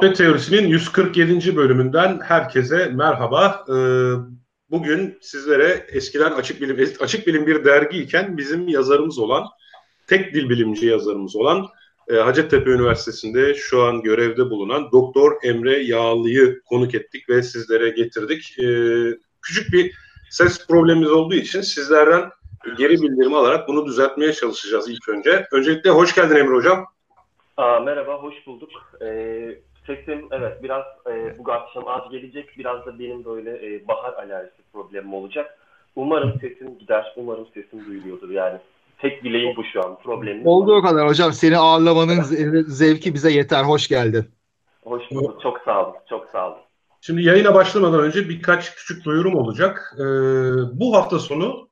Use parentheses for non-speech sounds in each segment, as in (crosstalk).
Muhabbet Teorisi'nin 147. bölümünden herkese merhaba. Ee, bugün sizlere eskiden Açık Bilim Açık Bilim bir dergi iken bizim yazarımız olan, tek dil bilimci yazarımız olan e, Hacettepe Üniversitesi'nde şu an görevde bulunan Doktor Emre Yağlı'yı konuk ettik ve sizlere getirdik. Ee, küçük bir ses problemimiz olduğu için sizlerden geri bildirim alarak bunu düzeltmeye çalışacağız ilk önce. Öncelikle hoş geldin Emre Hocam. Aa, merhaba, hoş bulduk. Ee, sesim evet biraz e, bu akşam az gelecek. Biraz da benim böyle e, bahar alerjisi problemim olacak. Umarım sesim gider, umarım sesim duyuluyordur yani. Tek dileğim bu şu an, problemim Olduğu var. kadar hocam. Seni ağırlamanın zevki bize yeter. Hoş geldin. Hoş bulduk, çok sağ olun, çok sağ olun. Şimdi yayına başlamadan önce birkaç küçük duyurum olacak. Ee, bu hafta sonu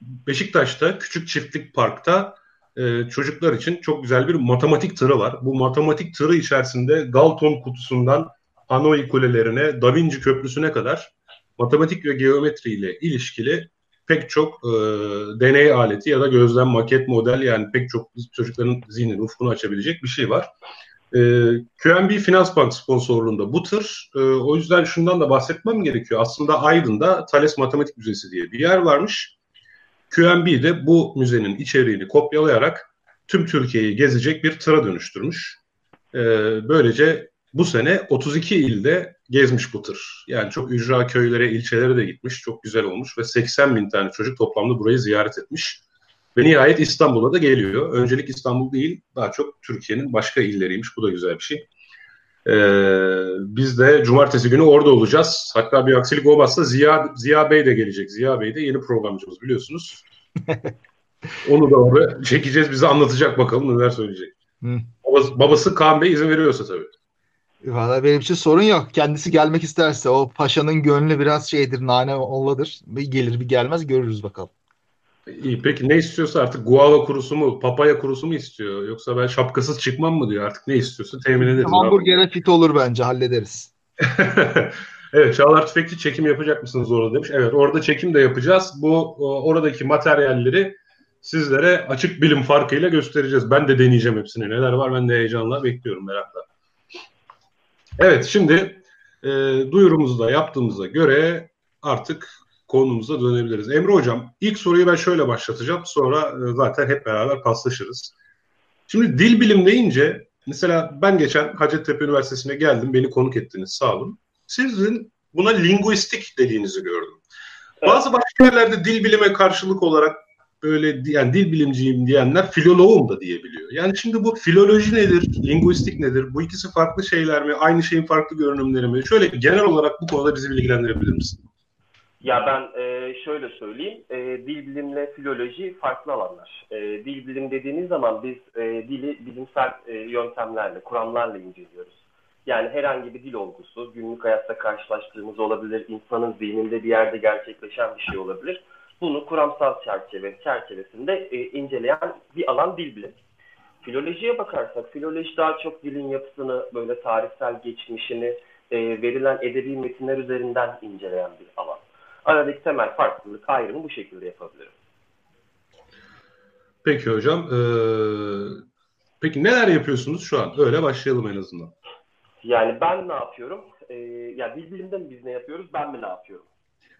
Beşiktaş'ta Küçük Çiftlik Park'ta e, çocuklar için çok güzel bir matematik tırı var. Bu matematik tırı içerisinde Galton kutusundan Hanoi kulelerine, Da Vinci köprüsüne kadar matematik ve geometri ile ilişkili pek çok e, deney aleti ya da gözlem, maket, model yani pek çok çocukların zihnini, ufkunu açabilecek bir şey var. E, QNB Finans Bank sponsorluğunda bu tır. E, o yüzden şundan da bahsetmem gerekiyor. Aslında Aydın'da Thales Matematik Müzesi diye bir yer varmış. QNB de bu müzenin içeriğini kopyalayarak tüm Türkiye'yi gezecek bir tıra dönüştürmüş. Ee, böylece bu sene 32 ilde gezmiş bu tır. Yani çok ücra köylere, ilçelere de gitmiş. Çok güzel olmuş ve 80 bin tane çocuk toplamda burayı ziyaret etmiş. Ve nihayet İstanbul'a da geliyor. Öncelik İstanbul değil, daha çok Türkiye'nin başka illeriymiş. Bu da güzel bir şey. Ee, biz de cumartesi günü orada olacağız. Hatta bir aksilik olmazsa Ziya, Ziya Bey de gelecek. Ziya Bey de yeni programcımız biliyorsunuz. (laughs) Onu da orada çekeceğiz. Bize anlatacak bakalım neler söyleyecek. Hı. Babası, babası Kaan Bey izin veriyorsa tabii. Valla benim için sorun yok. Kendisi gelmek isterse o paşanın gönlü biraz şeydir, nane olladır. Bir gelir bir gelmez görürüz bakalım. İyi peki ne istiyorsa artık guava kurusu mu, papaya kurusu mu istiyor? Yoksa ben şapkasız çıkmam mı diyor artık ne istiyorsa temin ederiz. Hamburger'e fit olur bence hallederiz. (laughs) evet Çağlar Tüfekçi çekim yapacak mısınız orada demiş. Evet orada çekim de yapacağız. Bu oradaki materyalleri sizlere açık bilim farkıyla göstereceğiz. Ben de deneyeceğim hepsini. Neler var ben de heyecanla bekliyorum merakla. Evet şimdi e, duyurumuzu da yaptığımıza göre artık konumuza dönebiliriz. Emre Hocam ilk soruyu ben şöyle başlatacağım. Sonra e, zaten hep beraber paslaşırız. Şimdi dil bilim deyince mesela ben geçen Hacettepe Üniversitesi'ne geldim. Beni konuk ettiniz sağ olun. Sizin buna linguistik dediğinizi gördüm. Evet. Bazı başka yerlerde dil bilime karşılık olarak böyle yani dil bilimciyim diyenler filoloğum da diyebiliyor. Yani şimdi bu filoloji nedir, linguistik nedir? Bu ikisi farklı şeyler mi? Aynı şeyin farklı görünümleri mi? Şöyle genel olarak bu konuda bizi bilgilendirebilir misin? Ya ben e, şöyle söyleyeyim, e, dil bilimle filoloji farklı alanlar. E, dil bilim dediğiniz zaman biz e, dili bilimsel e, yöntemlerle, kuramlarla inceliyoruz. Yani herhangi bir dil olgusu, günlük hayatta karşılaştığımız olabilir, insanın zihninde bir yerde gerçekleşen bir şey olabilir. Bunu kuramsal çerçeve çerçevesinde e, inceleyen bir alan dil bilim. Filolojiye bakarsak, filoloji daha çok dilin yapısını, böyle tarihsel geçmişini, e, verilen edebi metinler üzerinden inceleyen bir alan. Aradaki temel farklılık ayrımı bu şekilde yapabilirim. Peki hocam. Ee, peki neler yapıyorsunuz şu an? Öyle başlayalım en azından. Yani ben ne yapıyorum? Ee, ya dil bilimde mi biz ne yapıyoruz? Ben mi ne yapıyorum?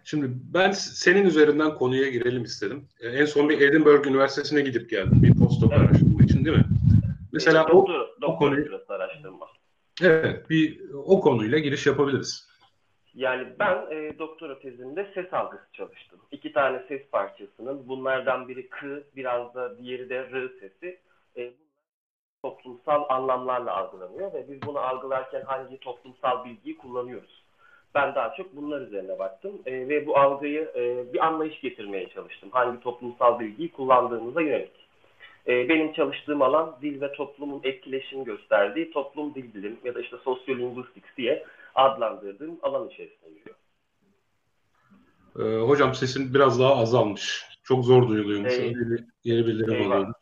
Şimdi ben senin üzerinden konuya girelim istedim. Ee, en son bir Edinburgh Üniversitesi'ne gidip geldim bir postdoc evet. araştırma için değil mi? Mesela ee, doktor, o, doktor o konuyu, araştırma. Evet, bir o konuyla giriş yapabiliriz. Yani ben e, doktora tezimde ses algısı çalıştım. İki tane ses parçasının bunlardan biri K, biraz da diğeri de R sesi. E, toplumsal anlamlarla algılanıyor ve biz bunu algılarken hangi toplumsal bilgiyi kullanıyoruz? Ben daha çok bunlar üzerine baktım e, ve bu algıyı e, bir anlayış getirmeye çalıştım. Hangi toplumsal bilgiyi kullandığımıza yönelik. E, benim çalıştığım alan dil ve toplumun etkileşim gösterdiği toplum dil bilim ya da işte sosyolinguistics diye adlandırdığım alan içerisinde giriyor. Ee, hocam sesin biraz daha azalmış. Çok zor duyuluyormuş. Ey, yeni, yeni eyvah, alıyoruz.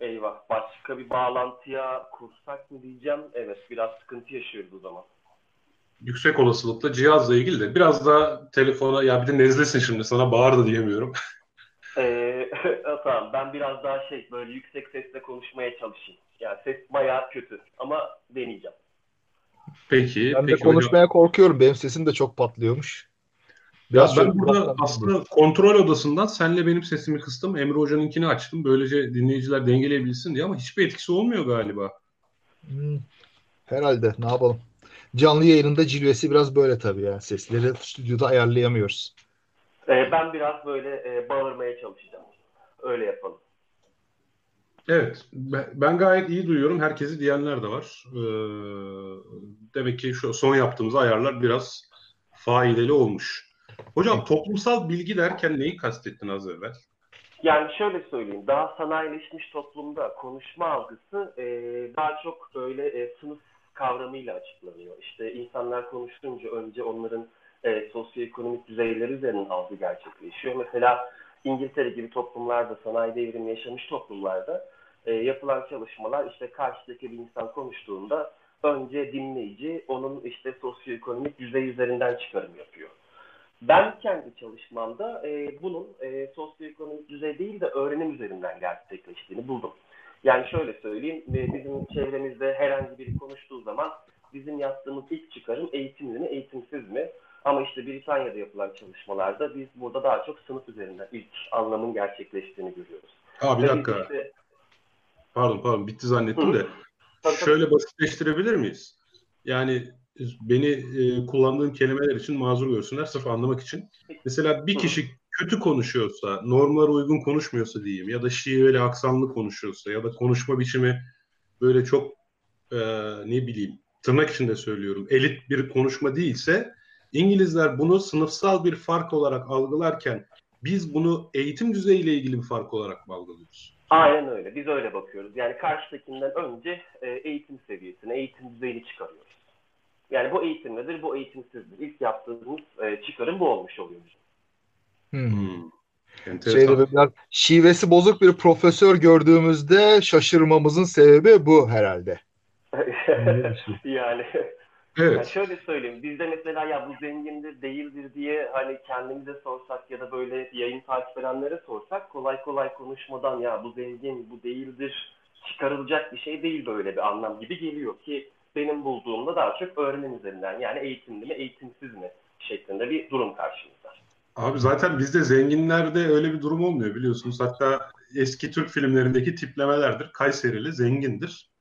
Eyvah. Başka bir bağlantıya kursak mı diyeceğim. Evet biraz sıkıntı yaşıyoruz o zaman. Yüksek olasılıkla cihazla ilgili de biraz daha telefona ya bir de nezlesin şimdi sana bağır da diyemiyorum. (laughs) ee, (laughs) tamam ben biraz daha şey böyle yüksek sesle konuşmaya çalışayım. Yani ses bayağı kötü ama deneyeceğim. Peki. Ben peki de konuşmaya hocam. korkuyorum. Benim sesim de çok patlıyormuş. Ya Biraz ben şöyle burada aslında kontrol odasından senle benim sesimi kıstım. Emre Hoca'nınkini açtım. Böylece dinleyiciler dengeleyebilsin diye ama hiçbir etkisi olmuyor galiba. Hmm, herhalde ne yapalım. Canlı yayınında cilvesi biraz böyle tabii yani. Sesleri stüdyoda ayarlayamıyoruz. E, ben biraz böyle e, bağırmaya çalışacağım. Öyle yapalım. Evet, ben gayet iyi duyuyorum. Herkesi diyenler de var. Ee, demek ki şu son yaptığımız ayarlar biraz faydalı olmuş. Hocam toplumsal bilgi derken neyi kastettin az evvel? Yani şöyle söyleyeyim, daha sanayileşmiş toplumda konuşma algısı e, daha çok öyle e, sınıf kavramıyla açıklanıyor. İşte insanlar konuşunca önce onların e, sosyoekonomik düzeyleri üzerinden algı gerçekleşiyor. Mesela İngiltere gibi toplumlarda, sanayi devrimi yaşamış toplumlarda e, yapılan çalışmalar işte karşıdaki bir insan konuştuğunda önce dinleyici onun işte sosyoekonomik düzey üzerinden çıkarım yapıyor. Ben kendi çalışmamda e, bunun e, sosyoekonomik düzey değil de öğrenim üzerinden gerçekleştiğini buldum. Yani şöyle söyleyeyim, e, bizim çevremizde herhangi biri konuştuğu zaman bizim yaptığımız ilk çıkarım eğitimli mi, eğitimsiz mi? Ama işte Britanya'da yapılan çalışmalarda biz burada daha çok sınıf üzerinden ilk anlamın gerçekleştiğini görüyoruz. Aa bir dakika. işte- Pardon pardon bitti zannettim Hı. de. Tabii, tabii. Şöyle basitleştirebilir miyiz? Yani beni e, kullandığım kelimeler için mazur görsünler sırf anlamak için. Mesela bir kişi kötü konuşuyorsa, normlara uygun konuşmuyorsa diyeyim ya da şiveli aksanlı konuşuyorsa ya da konuşma biçimi böyle çok e, ne bileyim tırnak içinde söylüyorum elit bir konuşma değilse İngilizler bunu sınıfsal bir fark olarak algılarken biz bunu eğitim düzeyiyle ilgili bir fark olarak mı algılıyoruz? Aynen öyle. Biz öyle bakıyoruz. Yani karşıdakinden önce e, eğitim seviyesini, eğitim düzeyini çıkarıyoruz. Yani bu eğitim nedir, bu eğitimsizdir. İlk yaptığımız e, çıkarım bu olmuş oluyor. Hmm. Hmm. Enteresan. Şeyde biraz şivesi bozuk bir profesör gördüğümüzde şaşırmamızın sebebi bu herhalde. (laughs) yani yani Evet. şöyle söyleyeyim. Bizde mesela ya bu zengindir, değildir diye hani kendimize sorsak ya da böyle yayın takip edenlere sorsak kolay kolay konuşmadan ya bu zengin, bu değildir çıkarılacak bir şey değil böyle bir anlam gibi geliyor ki benim bulduğumda daha çok öğrenim üzerinden yani eğitimli mi, eğitimsiz mi şeklinde bir durum karşımızda. Abi zaten bizde zenginlerde öyle bir durum olmuyor biliyorsunuz. Hatta eski Türk filmlerindeki tiplemelerdir. Kayserili zengindir.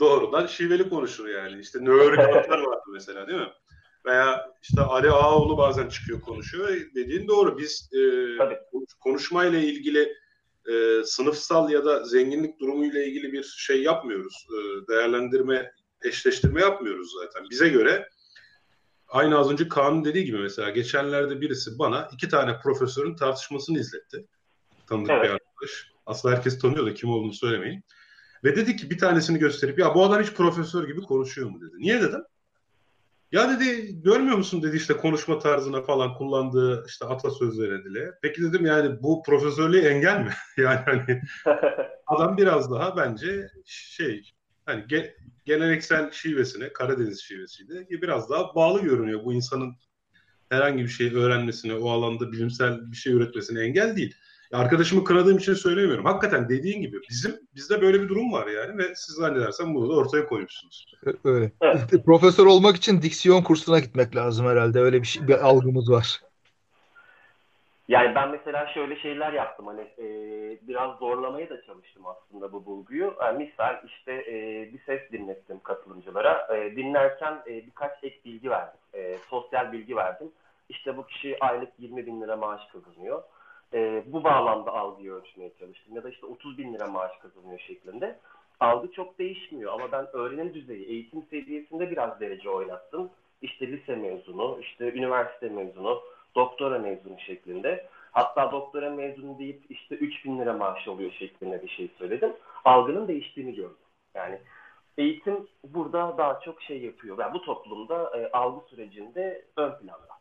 Doğrudan şiveli konuşur yani. İşte Kağıtlar vardı mesela değil mi? Veya işte Ali Ağaoğlu bazen çıkıyor konuşuyor. Dediğin doğru. Biz e, konuşmayla ilgili e, sınıfsal ya da zenginlik durumuyla ilgili bir şey yapmıyoruz. E, değerlendirme, eşleştirme yapmıyoruz zaten. Bize göre aynı az önce Kaan'ın dediği gibi mesela geçenlerde birisi bana iki tane profesörün tartışmasını izletti. Tanıdık Evet. bir arkadaş. Aslında herkes tanıyor da kim olduğunu söylemeyin. Ve dedi ki bir tanesini gösterip ya bu adam hiç profesör gibi konuşuyor mu dedi. Niye dedim? Ya dedi görmüyor musun dedi işte konuşma tarzına falan kullandığı işte atasözleri dile. Peki dedim yani bu profesörlüğe engel mi? (laughs) yani hani (laughs) adam biraz daha bence şey hani ge- geleneksel şivesine Karadeniz şivesiyle biraz daha bağlı görünüyor. Bu insanın herhangi bir şey öğrenmesine, o alanda bilimsel bir şey üretmesine engel değil. Arkadaşımı kınadığım için söylemiyorum. Hakikaten dediğin gibi bizim bizde böyle bir durum var yani ve siz zannedersem bunu da ortaya koymuşsunuz. Öyle. Evet. Profesör olmak için diksiyon kursuna gitmek lazım herhalde. Öyle bir, şey, bir algımız var. Yani ben mesela şöyle şeyler yaptım hani e, biraz zorlamaya da çalıştım aslında bu bulguyu. Yani misal işte e, bir ses dinlettim katılımcılara. E, dinlerken e, birkaç ek bilgi verdim. E, sosyal bilgi verdim. İşte bu kişi aylık 20 bin lira maaş kazanıyor. E, bu bağlamda algıyı ölçmeye çalıştım. Ya da işte 30 bin lira maaş kazanıyor şeklinde. Algı çok değişmiyor ama ben öğrenim düzeyi, eğitim seviyesinde biraz derece oynattım. İşte lise mezunu, işte üniversite mezunu, doktora mezunu şeklinde. Hatta doktora mezunu deyip işte 3 bin lira maaş alıyor şeklinde bir şey söyledim. Algının değiştiğini gördüm. Yani eğitim burada daha çok şey yapıyor. Yani bu toplumda e, algı sürecinde ön planda.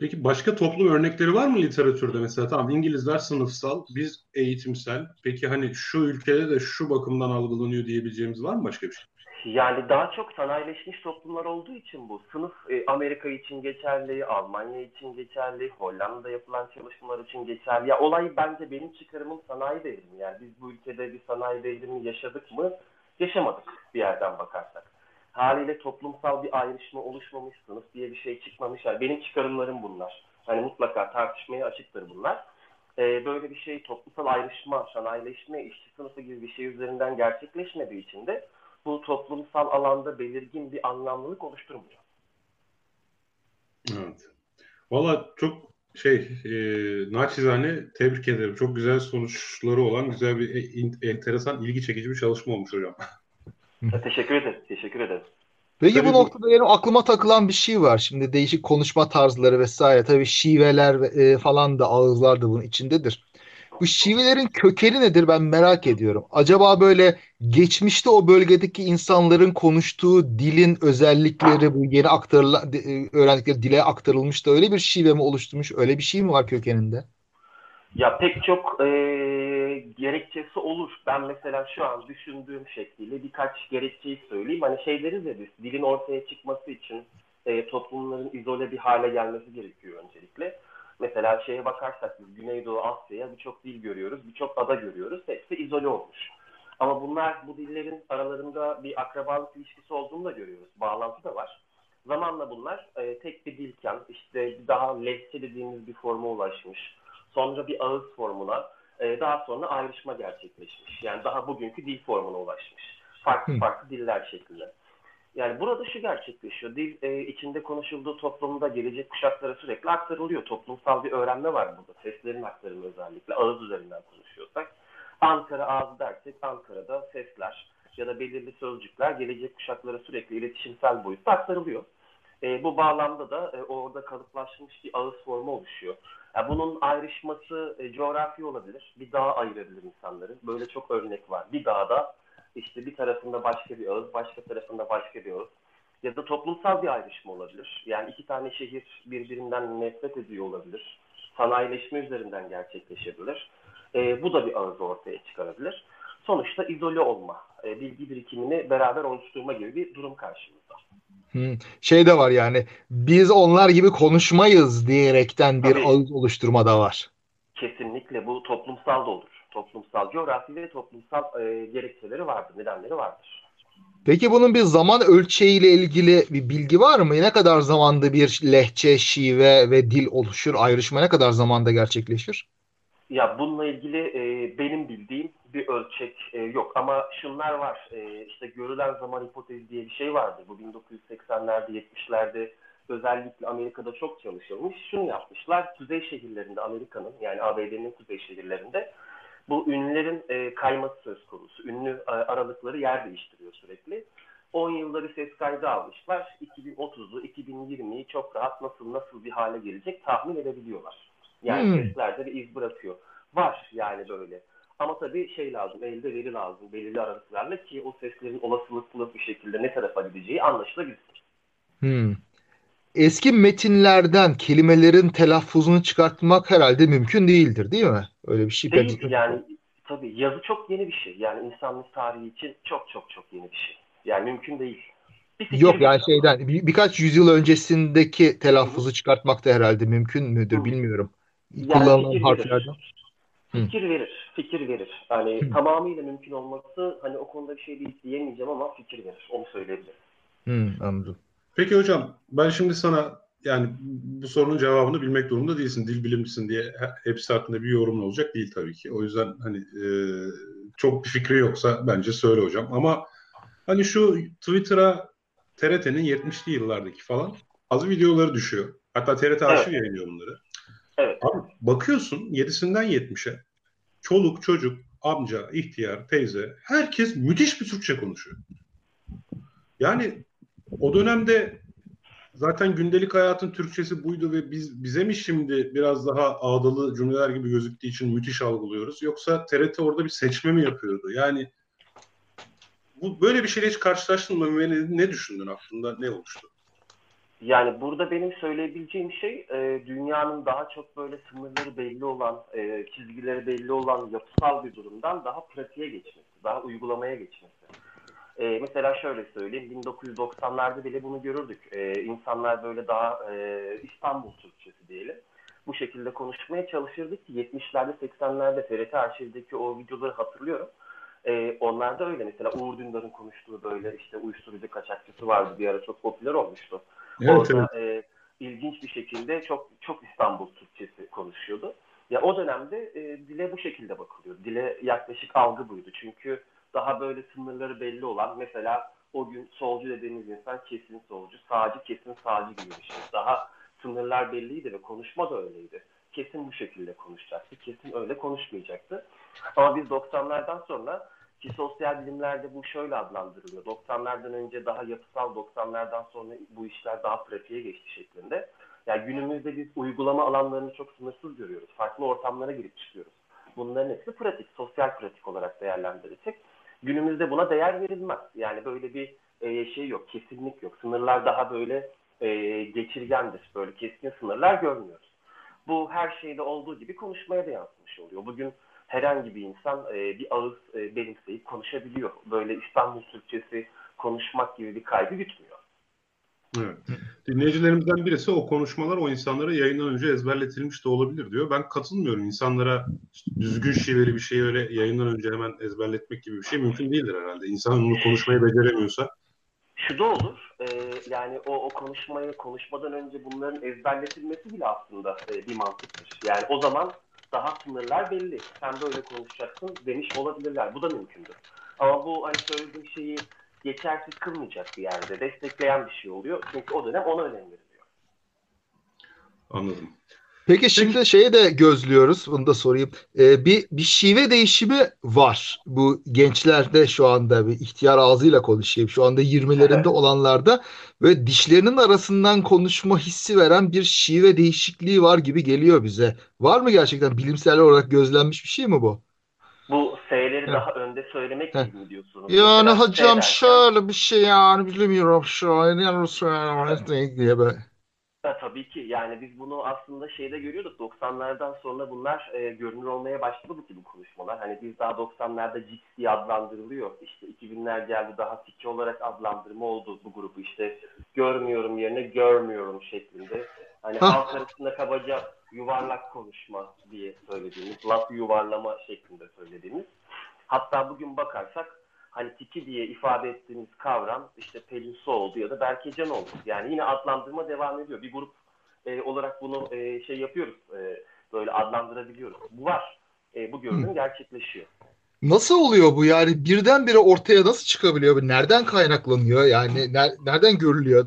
Peki başka toplum örnekleri var mı literatürde mesela? Tamam İngilizler sınıfsal, biz eğitimsel. Peki hani şu ülkede de şu bakımdan algılanıyor diyebileceğimiz var mı başka bir şey? Yani daha çok sanayileşmiş toplumlar olduğu için bu sınıf e, Amerika için geçerli, Almanya için geçerli, Hollanda'da yapılan çalışmalar için geçerli. Ya olay bence benim çıkarımım sanayi devrimi. Yani biz bu ülkede bir sanayi devrimi yaşadık mı? Yaşamadık bir yerden bakarsak. Haliyle toplumsal bir ayrışma oluşmamış, sınıf diye bir şey çıkmamış. Yani benim çıkarımlarım bunlar. Hani mutlaka tartışmaya açıktır bunlar. Ee, böyle bir şey toplumsal ayrışma, sanayileşme, işçi sınıfı gibi bir şey üzerinden gerçekleşmediği için de bu toplumsal alanda belirgin bir anlamlılık oluşturmuyor. Evet. Valla çok şey e, naçizane tebrik ederim. Çok güzel sonuçları olan güzel bir e, enteresan ilgi çekici bir çalışma olmuş hocam. (laughs) (laughs) teşekkür ederim. Teşekkür ederim. Peki Tabii bu noktada benim aklıma takılan bir şey var. Şimdi değişik konuşma tarzları vesaire. Tabii şiveler e, falan da ağızlar da bunun içindedir. Bu şivelerin kökeni nedir ben merak ediyorum. Acaba böyle geçmişte o bölgedeki insanların konuştuğu dilin özellikleri bu yeni aktarılan e, öğrendikleri dile aktarılmış da öyle bir şive mi oluşturmuş? Öyle bir şey mi var kökeninde? Ya pek çok e, gerekçesi olur. Ben mesela şu an düşündüğüm şekliyle birkaç gerekçeyi söyleyeyim. Hani şey deriz ya biz, dilin ortaya çıkması için e, toplumların izole bir hale gelmesi gerekiyor öncelikle. Mesela şeye bakarsak biz Güneydoğu Asya'ya birçok dil görüyoruz, birçok ada görüyoruz. Hepsi izole olmuş. Ama bunlar bu dillerin aralarında bir akrabalık ilişkisi olduğunu da görüyoruz. Bağlantı da var. Zamanla bunlar e, tek bir dilken, işte daha lehçe dediğimiz bir forma ulaşmış. Sonra bir ağız formuna, e, daha sonra ayrışma gerçekleşmiş. Yani daha bugünkü dil formuna ulaşmış. Farklı farklı diller şeklinde. Yani burada şu gerçekleşiyor. Dil e, içinde konuşulduğu toplumda gelecek kuşaklara sürekli aktarılıyor. Toplumsal bir öğrenme var burada. Seslerin aktarımı özellikle ağız üzerinden konuşuyorsak. Ankara ağzı dersek Ankara'da sesler ya da belirli sözcükler gelecek kuşaklara sürekli iletişimsel boyutta aktarılıyor. E, bu bağlamda da e, orada kalıplaşmış bir ağız formu oluşuyor. Yani bunun ayrışması e, coğrafi olabilir. Bir dağ ayırabilir insanları. Böyle çok örnek var. Bir dağda işte bir tarafında başka bir ağız, başka tarafında başka bir ağız. Ya da toplumsal bir ayrışma olabilir. Yani iki tane şehir birbirinden nefret ediyor olabilir. Sanayileşme üzerinden gerçekleşebilir. E, bu da bir ağız ortaya çıkarabilir. Sonuçta izole olma, e, bilgi birikimini beraber oluşturma gibi bir durum karşımızda. Hmm. Şey de var yani biz onlar gibi konuşmayız diyerekten bir Tabii. ağız oluşturma da var. Kesinlikle bu toplumsal da olur toplumsal, coğrafi ve toplumsal e, gerekçeleri vardır, nedenleri vardır. Peki bunun bir zaman ölçeğiyle ilgili bir bilgi var mı? Ne kadar zamanda bir lehçe, şive ve dil oluşur? Ayrışma ne kadar zamanda gerçekleşir? Ya bununla ilgili e, benim bildiğim bir ölçek e, yok ama şunlar var. E, işte görülen zaman hipotezi diye bir şey vardı. Bu 1980'lerde, 70'lerde özellikle Amerika'da çok çalışılmış. Şunu yapmışlar. Kuzey şehirlerinde Amerika'nın yani ABD'nin kuzey şehirlerinde bu ünlülerin e, kayması söz konusu. Ünlü e, aralıkları yer değiştiriyor sürekli. 10 yılları ses kaydı almışlar. 2030'u, 2020'yi çok rahat nasıl nasıl bir hale gelecek tahmin edebiliyorlar. Yani hmm. seslerde bir iz bırakıyor. Var yani böyle. Ama tabii şey lazım, elde veri lazım belirli aralıklarla ki o seslerin olasılıklı bir şekilde ne tarafa gideceği anlaşılabilsin. Hmm. Eski metinlerden kelimelerin telaffuzunu çıkartmak herhalde mümkün değildir değil mi? Öyle bir şey. Değil, yani tabii yazı çok yeni bir şey. Yani insanlık tarihi için çok çok çok yeni bir şey. Yani mümkün değil. Bir Yok yani şeyden bir, birkaç yüzyıl öncesindeki telaffuzu çıkartmak da herhalde mümkün müdür bilmiyorum. Yani Kullanılan fikir harflerden. Verir. Fikir verir. Fikir verir. Hani Hı. tamamıyla mümkün olması hani o konuda bir şey değil diyemeyeceğim ama fikir verir. Onu söyleyebilirim. Hı, anladım. Peki hocam ben şimdi sana yani bu sorunun cevabını bilmek durumunda değilsin. Dil bilimcisin diye hepsi hakkında bir yorumun olacak değil tabii ki. O yüzden hani e, çok bir fikri yoksa bence söyle hocam. Ama hani şu Twitter'a TRT'nin 70'li yıllardaki falan az videoları düşüyor. Hatta TRT arşiv evet. yayınlıyor bunları. Evet. Abi bakıyorsun 7'sinden 70'e çoluk, çocuk, amca, ihtiyar, teyze herkes müthiş bir Türkçe konuşuyor. Yani o dönemde zaten gündelik hayatın Türkçesi buydu ve biz bize mi şimdi biraz daha ağdalı cümleler gibi gözüktüğü için müthiş algılıyoruz? Yoksa TRT orada bir seçme mi yapıyordu? Yani bu böyle bir şeyle hiç karşılaştın mı ne, ne düşündün aklında? Ne oluştu? Yani burada benim söyleyebileceğim şey e, dünyanın daha çok böyle sınırları belli olan, e, çizgileri belli olan yapısal bir durumdan daha pratiğe geçmesi, daha uygulamaya geçmesi. E, mesela şöyle söyleyeyim, 1990'larda bile bunu görürdük. E, insanlar böyle daha e, İstanbul Türkçesi diyelim. Bu şekilde konuşmaya çalışırdık ki 70'lerde 80'lerde TRT arşivdeki o videoları hatırlıyorum. E, onlar da öyle. Mesela Uğur Dündar'ın konuştuğu böyle işte uyuşturucu kaçakçısı vardı bir ara çok popüler olmuştu. Evet, Orada evet. E, ilginç bir şekilde çok çok İstanbul Türkçesi konuşuyordu. Ya o dönemde e, dile bu şekilde bakılıyor. Dile yaklaşık algı buydu. Çünkü daha böyle sınırları belli olan mesela o gün solcu dediğimiz insan kesin solcu, sağcı kesin sağcı gibi bir şey. Daha sınırlar belliydi ve konuşma da öyleydi. Kesin bu şekilde konuşacaktı, kesin öyle konuşmayacaktı. Ama biz 90'lardan sonra ki sosyal bilimlerde bu şöyle adlandırılıyor. 90'lardan önce daha yapısal, 90'lardan sonra bu işler daha pratiğe geçti şeklinde. Yani günümüzde biz uygulama alanlarını çok sınırsız görüyoruz. Farklı ortamlara girip çıkıyoruz. Bunların hepsi pratik, sosyal pratik olarak değerlendirirsek günümüzde buna değer verilmez. Yani böyle bir e, şey yok, kesinlik yok. Sınırlar daha böyle e, geçirgendir. Böyle keskin sınırlar görmüyoruz. Bu her şeyde olduğu gibi konuşmaya da yansımış oluyor. Bugün herhangi bir insan e, bir ağız e, benimseyip konuşabiliyor. Böyle İstanbul Türkçesi konuşmak gibi bir kaygı gütmüyor. Evet. Dinleyicilerimizden birisi o konuşmalar o insanlara yayından önce ezberletilmiş de olabilir diyor. Ben katılmıyorum. İnsanlara düzgün şiveli bir şeyi öyle yayından önce hemen ezberletmek gibi bir şey mümkün değildir herhalde. İnsan onu konuşmayı beceremiyorsa. Şu da olur. E, yani o, o konuşmayı konuşmadan önce bunların ezberletilmesi bile aslında e, bir mantıktır. Yani o zaman daha sınırlar belli. Sen böyle konuşacaksın demiş olabilirler. Bu da mümkündür. Ama bu hani söylediğim şeyi geçersiz kılmayacak bir yerde. Destekleyen bir şey oluyor. Çünkü o dönem ona önem veriliyor. Anladım. Peki şimdi Peki. şeyi de gözlüyoruz. Bunu da sorayım. Ee, bir bir şive değişimi var. Bu gençlerde şu anda bir ihtiyar ağzıyla konuşayım. Şu anda 20'lerinde evet. olanlarda ve dişlerinin arasından konuşma hissi veren bir şive değişikliği var gibi geliyor bize. Var mı gerçekten bilimsel olarak gözlenmiş bir şey mi bu? Bu S'leri daha önde söylemek gibi diyorsunuz? Yani Mesela hocam şöyle bir şey yani bilmiyorum şu an yani diye böyle. Ha, tabii ki yani biz bunu aslında şeyde görüyorduk 90'lardan sonra bunlar e, görünür olmaya başladı bu gibi konuşmalar. Hani biz daha 90'larda Jigs diye adlandırılıyor. İşte 2000'ler geldi daha Tiki olarak adlandırma oldu bu grubu işte görmüyorum yerine görmüyorum şeklinde. Hani halk arasında kabaca yuvarlak konuşma diye söylediğimiz, laf yuvarlama şeklinde söylediğimiz. Hatta bugün bakarsak hani tiki diye ifade ettiğimiz kavram işte Pelin oldu ya da Berkecan oldu. Yani yine adlandırma devam ediyor. Bir grup e, olarak bunu e, şey yapıyoruz. E, böyle adlandırabiliyoruz. Bu var. E, bu görünüm gerçekleşiyor. Nasıl oluyor bu yani birdenbire ortaya nasıl çıkabiliyor? Nereden kaynaklanıyor? Yani ner, nereden görülüyor?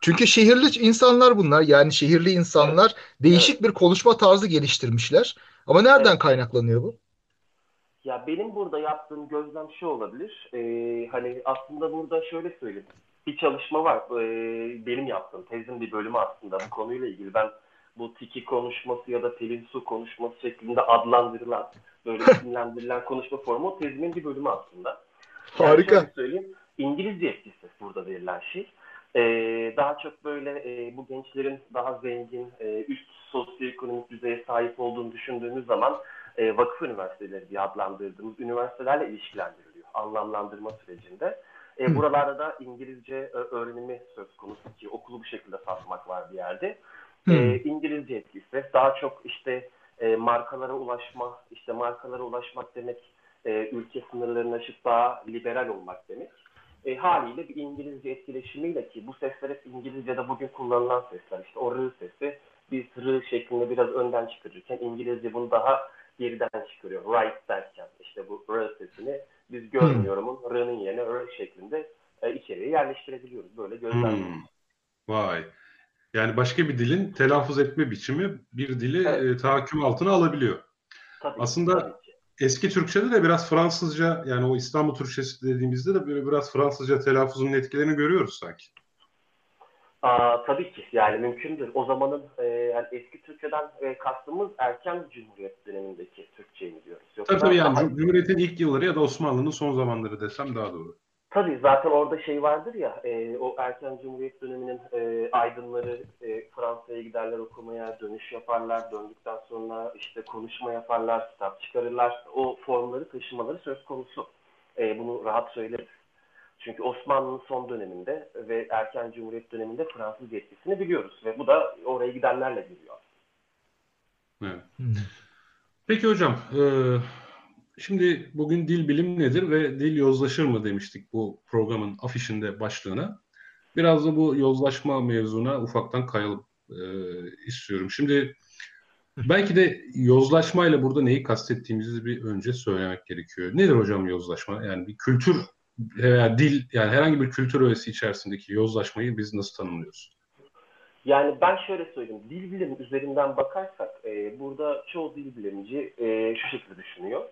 Çünkü şehirli insanlar bunlar. Yani şehirli insanlar evet. değişik evet. bir konuşma tarzı geliştirmişler. Ama nereden evet. kaynaklanıyor bu? Ya benim burada yaptığım gözlem şu olabilir. Ee, hani aslında burada şöyle söyleyeyim. Bir çalışma var. Ee, benim yaptığım tezin bir bölümü aslında bu konuyla ilgili. Ben bu tiki konuşması ya da Pelin Su konuşması şeklinde adlandırılan, böyle (laughs) isimlendirilen konuşma formu tezimin bir bölümü aslında. Yani Harika. söyleyeyim. İngilizce etkisi burada verilen şey. Ee, daha çok böyle e, bu gençlerin daha zengin, e, üst sosyoekonomik düzeye sahip olduğunu düşündüğümüz zaman e, vakıf üniversiteleri diye adlandırdığımız üniversitelerle ilişkilendiriliyor anlamlandırma sürecinde. E, buralarda da İngilizce öğrenimi söz konusu ki okulu bu şekilde satmak var bir yerde. E, İngilizce etkisi daha çok işte e, markalara ulaşma, işte markalara ulaşmak demek e, ülke sınırlarını aşıp daha liberal olmak demek. E, haliyle bir İngilizce etkileşimiyle ki bu sesler hep İngilizce'de bugün kullanılan sesler. İşte o rı sesi biz rı şeklinde biraz önden çıkarırken İngilizce bunu daha geriden çıkarıyor. Right derken işte bu r sesini biz görmüyorumun hmm. r'nın yerine r şeklinde e, içeriye yerleştirebiliyoruz. Böyle gözlemliyoruz. Hmm. Vay. Yani başka bir dilin telaffuz etme biçimi bir dili evet. e, tahakküm altına alabiliyor. Tabii, Aslında tabii eski Türkçe'de de biraz Fransızca yani o İstanbul Türkçesi dediğimizde de böyle biraz Fransızca telaffuzun etkilerini görüyoruz sanki. Aa, tabii ki yani mümkündür. O zamanın e, yani eski Türkçeden e, kastımız erken Cumhuriyet dönemindeki Türkçeyi mi diyoruz? Yoksa tabii tabii yani daha... Cumhuriyet'in ilk yılları ya da Osmanlı'nın son zamanları desem daha doğru. Tabii zaten orada şey vardır ya e, o erken Cumhuriyet döneminin e, aydınları e, Fransa'ya giderler okumaya, dönüş yaparlar, döndükten sonra işte konuşma yaparlar, kitap çıkarırlar. O formları taşımaları söz konusu. E, bunu rahat söyleriz. Çünkü Osmanlı'nın son döneminde ve erken Cumhuriyet döneminde Fransız etkisini biliyoruz. Ve bu da oraya gidenlerle geliyor. Evet. Peki hocam, e, Şimdi bugün dil bilim nedir ve dil yozlaşır mı demiştik bu programın afişinde başlığına. Biraz da bu yozlaşma mevzuna ufaktan kayalım e, istiyorum. Şimdi belki de yozlaşmayla burada neyi kastettiğimizi bir önce söylemek gerekiyor. Nedir hocam yozlaşma? Yani bir kültür veya dil yani herhangi bir kültür öğesi içerisindeki yozlaşmayı biz nasıl tanımlıyoruz? Yani ben şöyle söyleyeyim, dil bilimi üzerinden bakarsak e, burada çoğu dil bilimci e, şu şekilde düşünüyor.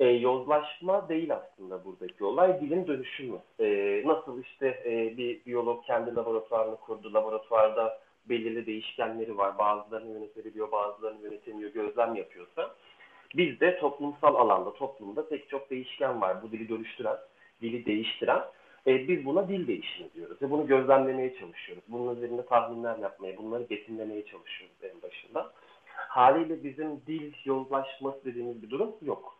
E, yozlaşma değil aslında buradaki olay, dilin dönüşümü. E, nasıl işte e, bir biyolog kendi laboratuvarını kurdu, laboratuvarda belirli değişkenleri var, bazılarını yönetebiliyor, bazılarını yönetemiyor, gözlem yapıyorsa, bizde toplumsal alanda, toplumda pek çok değişken var bu dili dönüştüren, dili değiştiren e, biz buna dil değişimi diyoruz ve bunu gözlemlemeye çalışıyoruz. Bunun üzerinde tahminler yapmaya, bunları betimlemeye çalışıyoruz en başında. Haliyle bizim dil yozlaşması dediğimiz bir durum yok.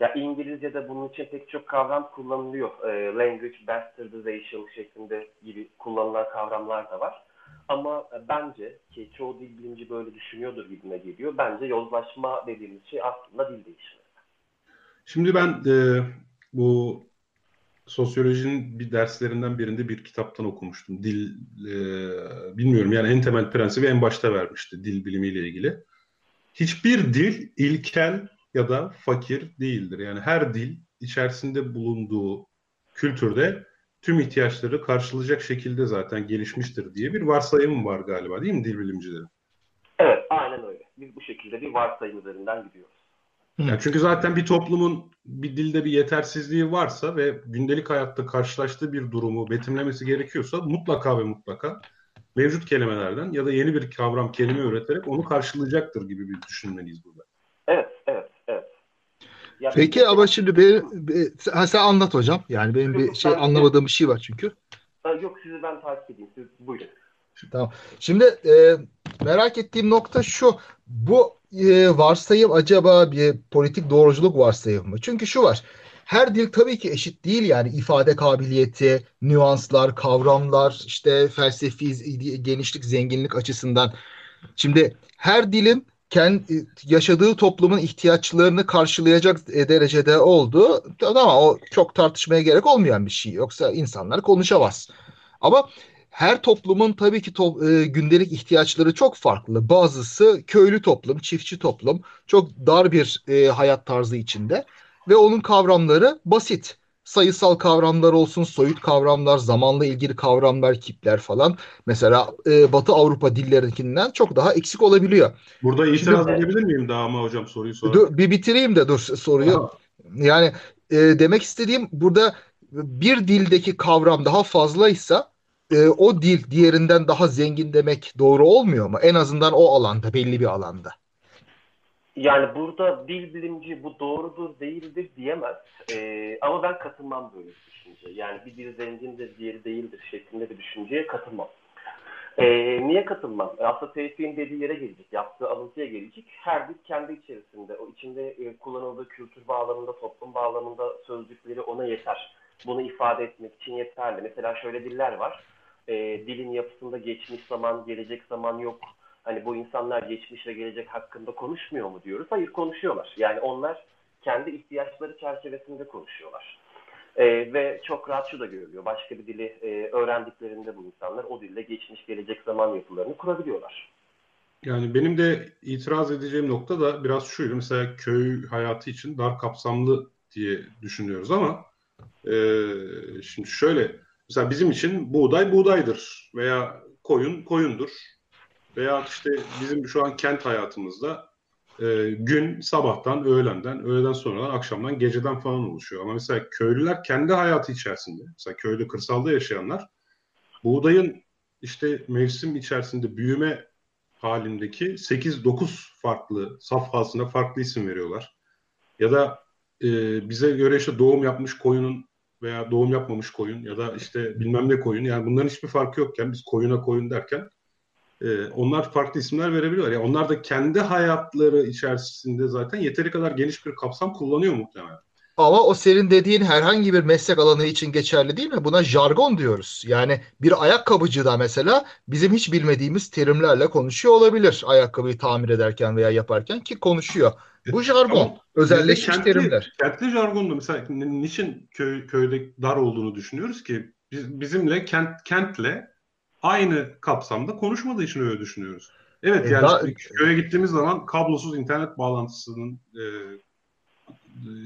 Ya İngilizce'de bunun için pek çok kavram kullanılıyor. E, language bastardization şeklinde gibi kullanılan kavramlar da var. Ama bence ki çoğu dil bilimci böyle düşünüyordur gibime geliyor. Bence yozlaşma dediğimiz şey aslında dil değişimi. Şimdi ben e, bu sosyolojinin bir derslerinden birinde bir kitaptan okumuştum. Dil e, bilmiyorum yani en temel prensibi en başta vermişti dil bilimiyle ilgili. Hiçbir dil ilkel ya da fakir değildir. Yani her dil içerisinde bulunduğu kültürde tüm ihtiyaçları karşılayacak şekilde zaten gelişmiştir diye bir varsayım var galiba değil mi dil bilimcilerin? Evet aynen öyle. Biz bu şekilde bir varsayım üzerinden gidiyoruz. Yani çünkü zaten bir toplumun bir dilde bir yetersizliği varsa ve gündelik hayatta karşılaştığı bir durumu betimlemesi gerekiyorsa mutlaka ve mutlaka mevcut kelimelerden ya da yeni bir kavram kelime üreterek onu karşılayacaktır gibi bir düşünmeliyiz burada. Evet, evet, evet. Ya Peki bir... ama şimdi bir, bir, sen, sen anlat hocam. Yani benim bir şey anlamadığım bir şey var çünkü. Yok sizi ben takip edeyim. Siz buyurun. Tamam. Şimdi e, merak ettiğim nokta şu. Bu e, varsayım acaba bir politik doğruculuk varsayım mı? Çünkü şu var. Her dil tabii ki eşit değil yani ifade kabiliyeti, nüanslar, kavramlar, işte felsefi genişlik, zenginlik açısından. Şimdi her dilin kendi yaşadığı toplumun ihtiyaçlarını karşılayacak derecede oldu. Tamam o çok tartışmaya gerek olmayan bir şey. Yoksa insanlar konuşamaz. Ama her toplumun tabii ki to e, gündelik ihtiyaçları çok farklı. Bazısı köylü toplum, çiftçi toplum, çok dar bir e, hayat tarzı içinde ve onun kavramları basit. Sayısal kavramlar olsun, soyut kavramlar, zamanla ilgili kavramlar, kipler falan. Mesela e, Batı Avrupa dillerinkinden çok daha eksik olabiliyor. Burada itiraz Şimdi, edebilir miyim daha ama hocam soruyu sonra? Dur, bir bitireyim de dur soruyu. Aha. Yani e, demek istediğim burada bir dildeki kavram daha fazlaysa e, o dil diğerinden daha zengin demek doğru olmuyor mu? En azından o alanda, belli bir alanda. Yani burada dil bilimci bu doğrudur, değildir diyemez. Ee, ama ben katılmam böyle bir düşünce. Yani bir dil zengindir, diğeri değildir şeklinde bir düşünceye katılmam. Ee, niye katılmam? E, aslında Tevfik'in dediği yere gelecek, yaptığı alıntıya gelecek. Her dil kendi içerisinde, o içinde e, kullanıldığı kültür bağlamında, toplum bağlamında sözcükleri ona yeter. Bunu ifade etmek için yeterli. Mesela şöyle diller var e, dilin yapısında geçmiş zaman, gelecek zaman yok. Hani bu insanlar geçmiş ve gelecek hakkında konuşmuyor mu diyoruz? Hayır konuşuyorlar. Yani onlar kendi ihtiyaçları çerçevesinde konuşuyorlar. E, ve çok rahat şu da görülüyor. Başka bir dili e, öğrendiklerinde bu insanlar o dille geçmiş gelecek zaman yapılarını kurabiliyorlar. Yani benim de itiraz edeceğim nokta da biraz şuydu. Mesela köy hayatı için dar kapsamlı diye düşünüyoruz ama e, şimdi şöyle Mesela bizim için buğday buğdaydır veya koyun koyundur. Veya işte bizim şu an kent hayatımızda e, gün sabahtan, öğlenden, öğleden sonradan, akşamdan, geceden falan oluşuyor. Ama mesela köylüler kendi hayatı içerisinde, mesela köyde, kırsalda yaşayanlar buğdayın işte mevsim içerisinde büyüme halindeki 8-9 farklı safhasına farklı isim veriyorlar. Ya da e, bize göre işte doğum yapmış koyunun veya doğum yapmamış koyun ya da işte bilmem ne koyun yani bunların hiçbir farkı yokken biz koyuna koyun derken e, onlar farklı isimler verebiliyorlar. Yani onlar da kendi hayatları içerisinde zaten yeteri kadar geniş bir kapsam kullanıyor muhtemelen. Ama o senin dediğin herhangi bir meslek alanı için geçerli değil mi? Buna jargon diyoruz. Yani bir ayakkabıcı da mesela bizim hiç bilmediğimiz terimlerle konuşuyor olabilir ayakkabıyı tamir ederken veya yaparken ki konuşuyor. Bu jargon. Ama özelleşmiş kentli, terimler. Kentli jargonda mesela niçin köy, köyde dar olduğunu düşünüyoruz ki biz, bizimle kent kentle aynı kapsamda konuşmadığı için öyle düşünüyoruz. Evet e, yani da, köye gittiğimiz zaman kablosuz internet bağlantısının e,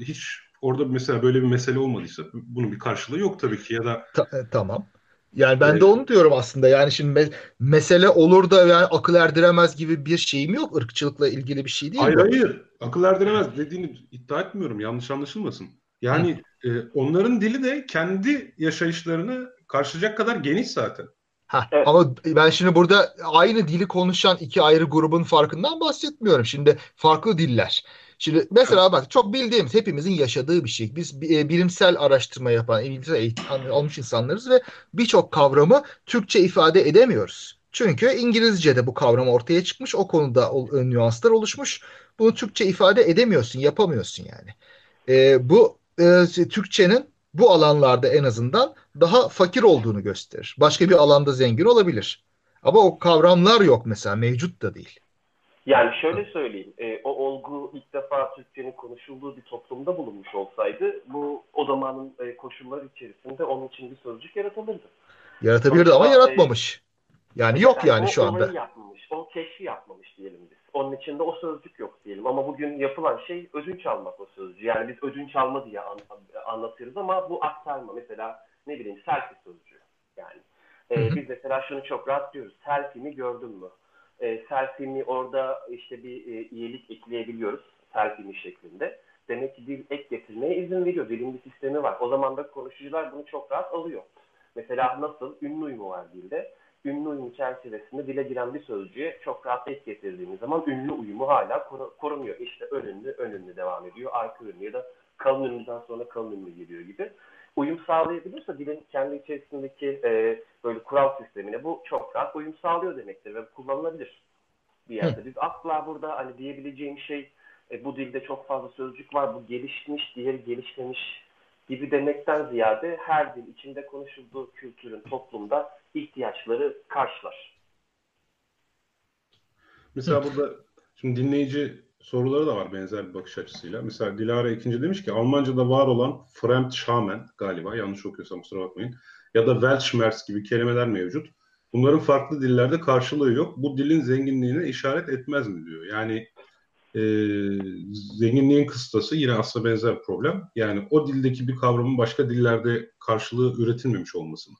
hiç orada mesela böyle bir mesele olmadıysa bunun bir karşılığı yok tabii ki ya da Ta, e, tamam. Yani ben evet. de onu diyorum aslında. Yani şimdi me- mesele olur da yani akıl erdiremez gibi bir şeyim yok. Irkçılıkla ilgili bir şey değil hayır, bu. Hayır Akıl erdiremez dediğini iddia etmiyorum. Yanlış anlaşılmasın. Yani e, onların dili de kendi yaşayışlarını karşılayacak kadar geniş zaten. Ha, evet. Ama ben şimdi burada aynı dili konuşan iki ayrı grubun farkından bahsetmiyorum. Şimdi farklı diller. Şimdi mesela bak çok bildiğimiz hepimizin yaşadığı bir şey. Biz e, bilimsel araştırma yapan, bilimsel eğitim almış insanlarız ve birçok kavramı Türkçe ifade edemiyoruz. Çünkü İngilizce'de bu kavram ortaya çıkmış. O konuda nüanslar oluşmuş. Bunu Türkçe ifade edemiyorsun, yapamıyorsun yani. E, bu e, Türkçenin bu alanlarda en azından daha fakir olduğunu gösterir. Başka bir alanda zengin olabilir. Ama o kavramlar yok mesela, mevcut da değil. Yani şöyle söyleyeyim, e, o olgu ilk defa Türkçenin konuşulduğu bir toplumda bulunmuş olsaydı bu o zamanın e, koşulları içerisinde onun için bir sözcük yaratılırdı. Yaratabilirdi ama yaratmamış. Yani yok yani, yani şu anda. O yapmamış, o keşfi yapmamış diyelim biz. Onun içinde o sözcük yok diyelim. Ama bugün yapılan şey ödünç almak o sözcüğü. Yani biz ödünç alma diye an, anlatıyoruz ama bu aktarma. Mesela ne bileyim selfie sözcüğü. Yani e, biz mesela şunu çok rahat diyoruz. Selfie'mi gördün mü? E, selfie'mi orada işte bir e, iyilik ekleyebiliyoruz. Selfie'mi şeklinde. Demek ki dil ek getirmeye izin veriyor. Dilin bir sistemi var. O zaman da konuşucular bunu çok rahat alıyor. Mesela nasıl? Ünlü uyumu var dilde ünlü uyumu çerçevesinde dile giren bir sözcüğe çok rahat et getirdiğimiz zaman ünlü uyumu hala kor- korunuyor. İşte önünlü, önünlü devam ediyor. Arka ünlü ya da kalın ünlüden sonra kalın ünlü geliyor gibi. Uyum sağlayabiliyorsa dilin kendi içerisindeki e, böyle kural sistemine bu çok rahat uyum sağlıyor demektir ve kullanılabilir bir yerde. Biz asla burada hani diyebileceğim şey e, bu dilde çok fazla sözcük var, bu gelişmiş, diğeri gelişmemiş gibi demekten ziyade her dil içinde konuşulduğu kültürün toplumda ihtiyaçları karşılar. Mesela burada şimdi dinleyici soruları da var benzer bir bakış açısıyla. Mesela Dilara ikinci demiş ki Almanca'da var olan Fremdschämen galiba yanlış okuyorsam kusura bakmayın ya da Weltschmerz gibi kelimeler mevcut. Bunların farklı dillerde karşılığı yok. Bu dilin zenginliğine işaret etmez mi diyor. Yani e, zenginliğin kıstası yine aslında benzer problem. Yani o dildeki bir kavramın başka dillerde karşılığı üretilmemiş olması mı?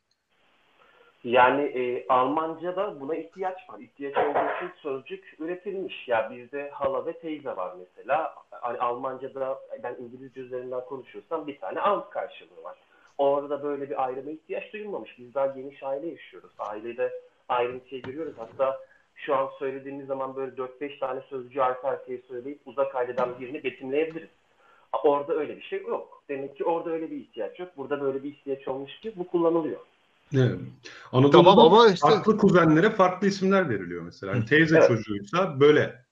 Yani e, Almanca'da buna ihtiyaç var. İhtiyaç olduğu için sözcük üretilmiş. Ya bizde hala ve teyze var mesela. Hani Almanca'da ben İngilizce üzerinden konuşuyorsam bir tane alt karşılığı var. Orada böyle bir ayrıma ihtiyaç duyulmamış. Biz daha geniş aile yaşıyoruz. Ailede ayrıntıyı görüyoruz. Hatta şu an söylediğimiz zaman böyle 4-5 tane sözcüğü arka arkaya söyleyip uzak aileden birini betimleyebiliriz. Orada öyle bir şey yok. Demek ki orada öyle bir ihtiyaç yok. Burada böyle bir ihtiyaç olmuş ki bu kullanılıyor. Evet. Anadolu'da tamam, ama işte... farklı kuzenlere farklı isimler veriliyor mesela. Yani teyze evet. çocuğuysa böyle.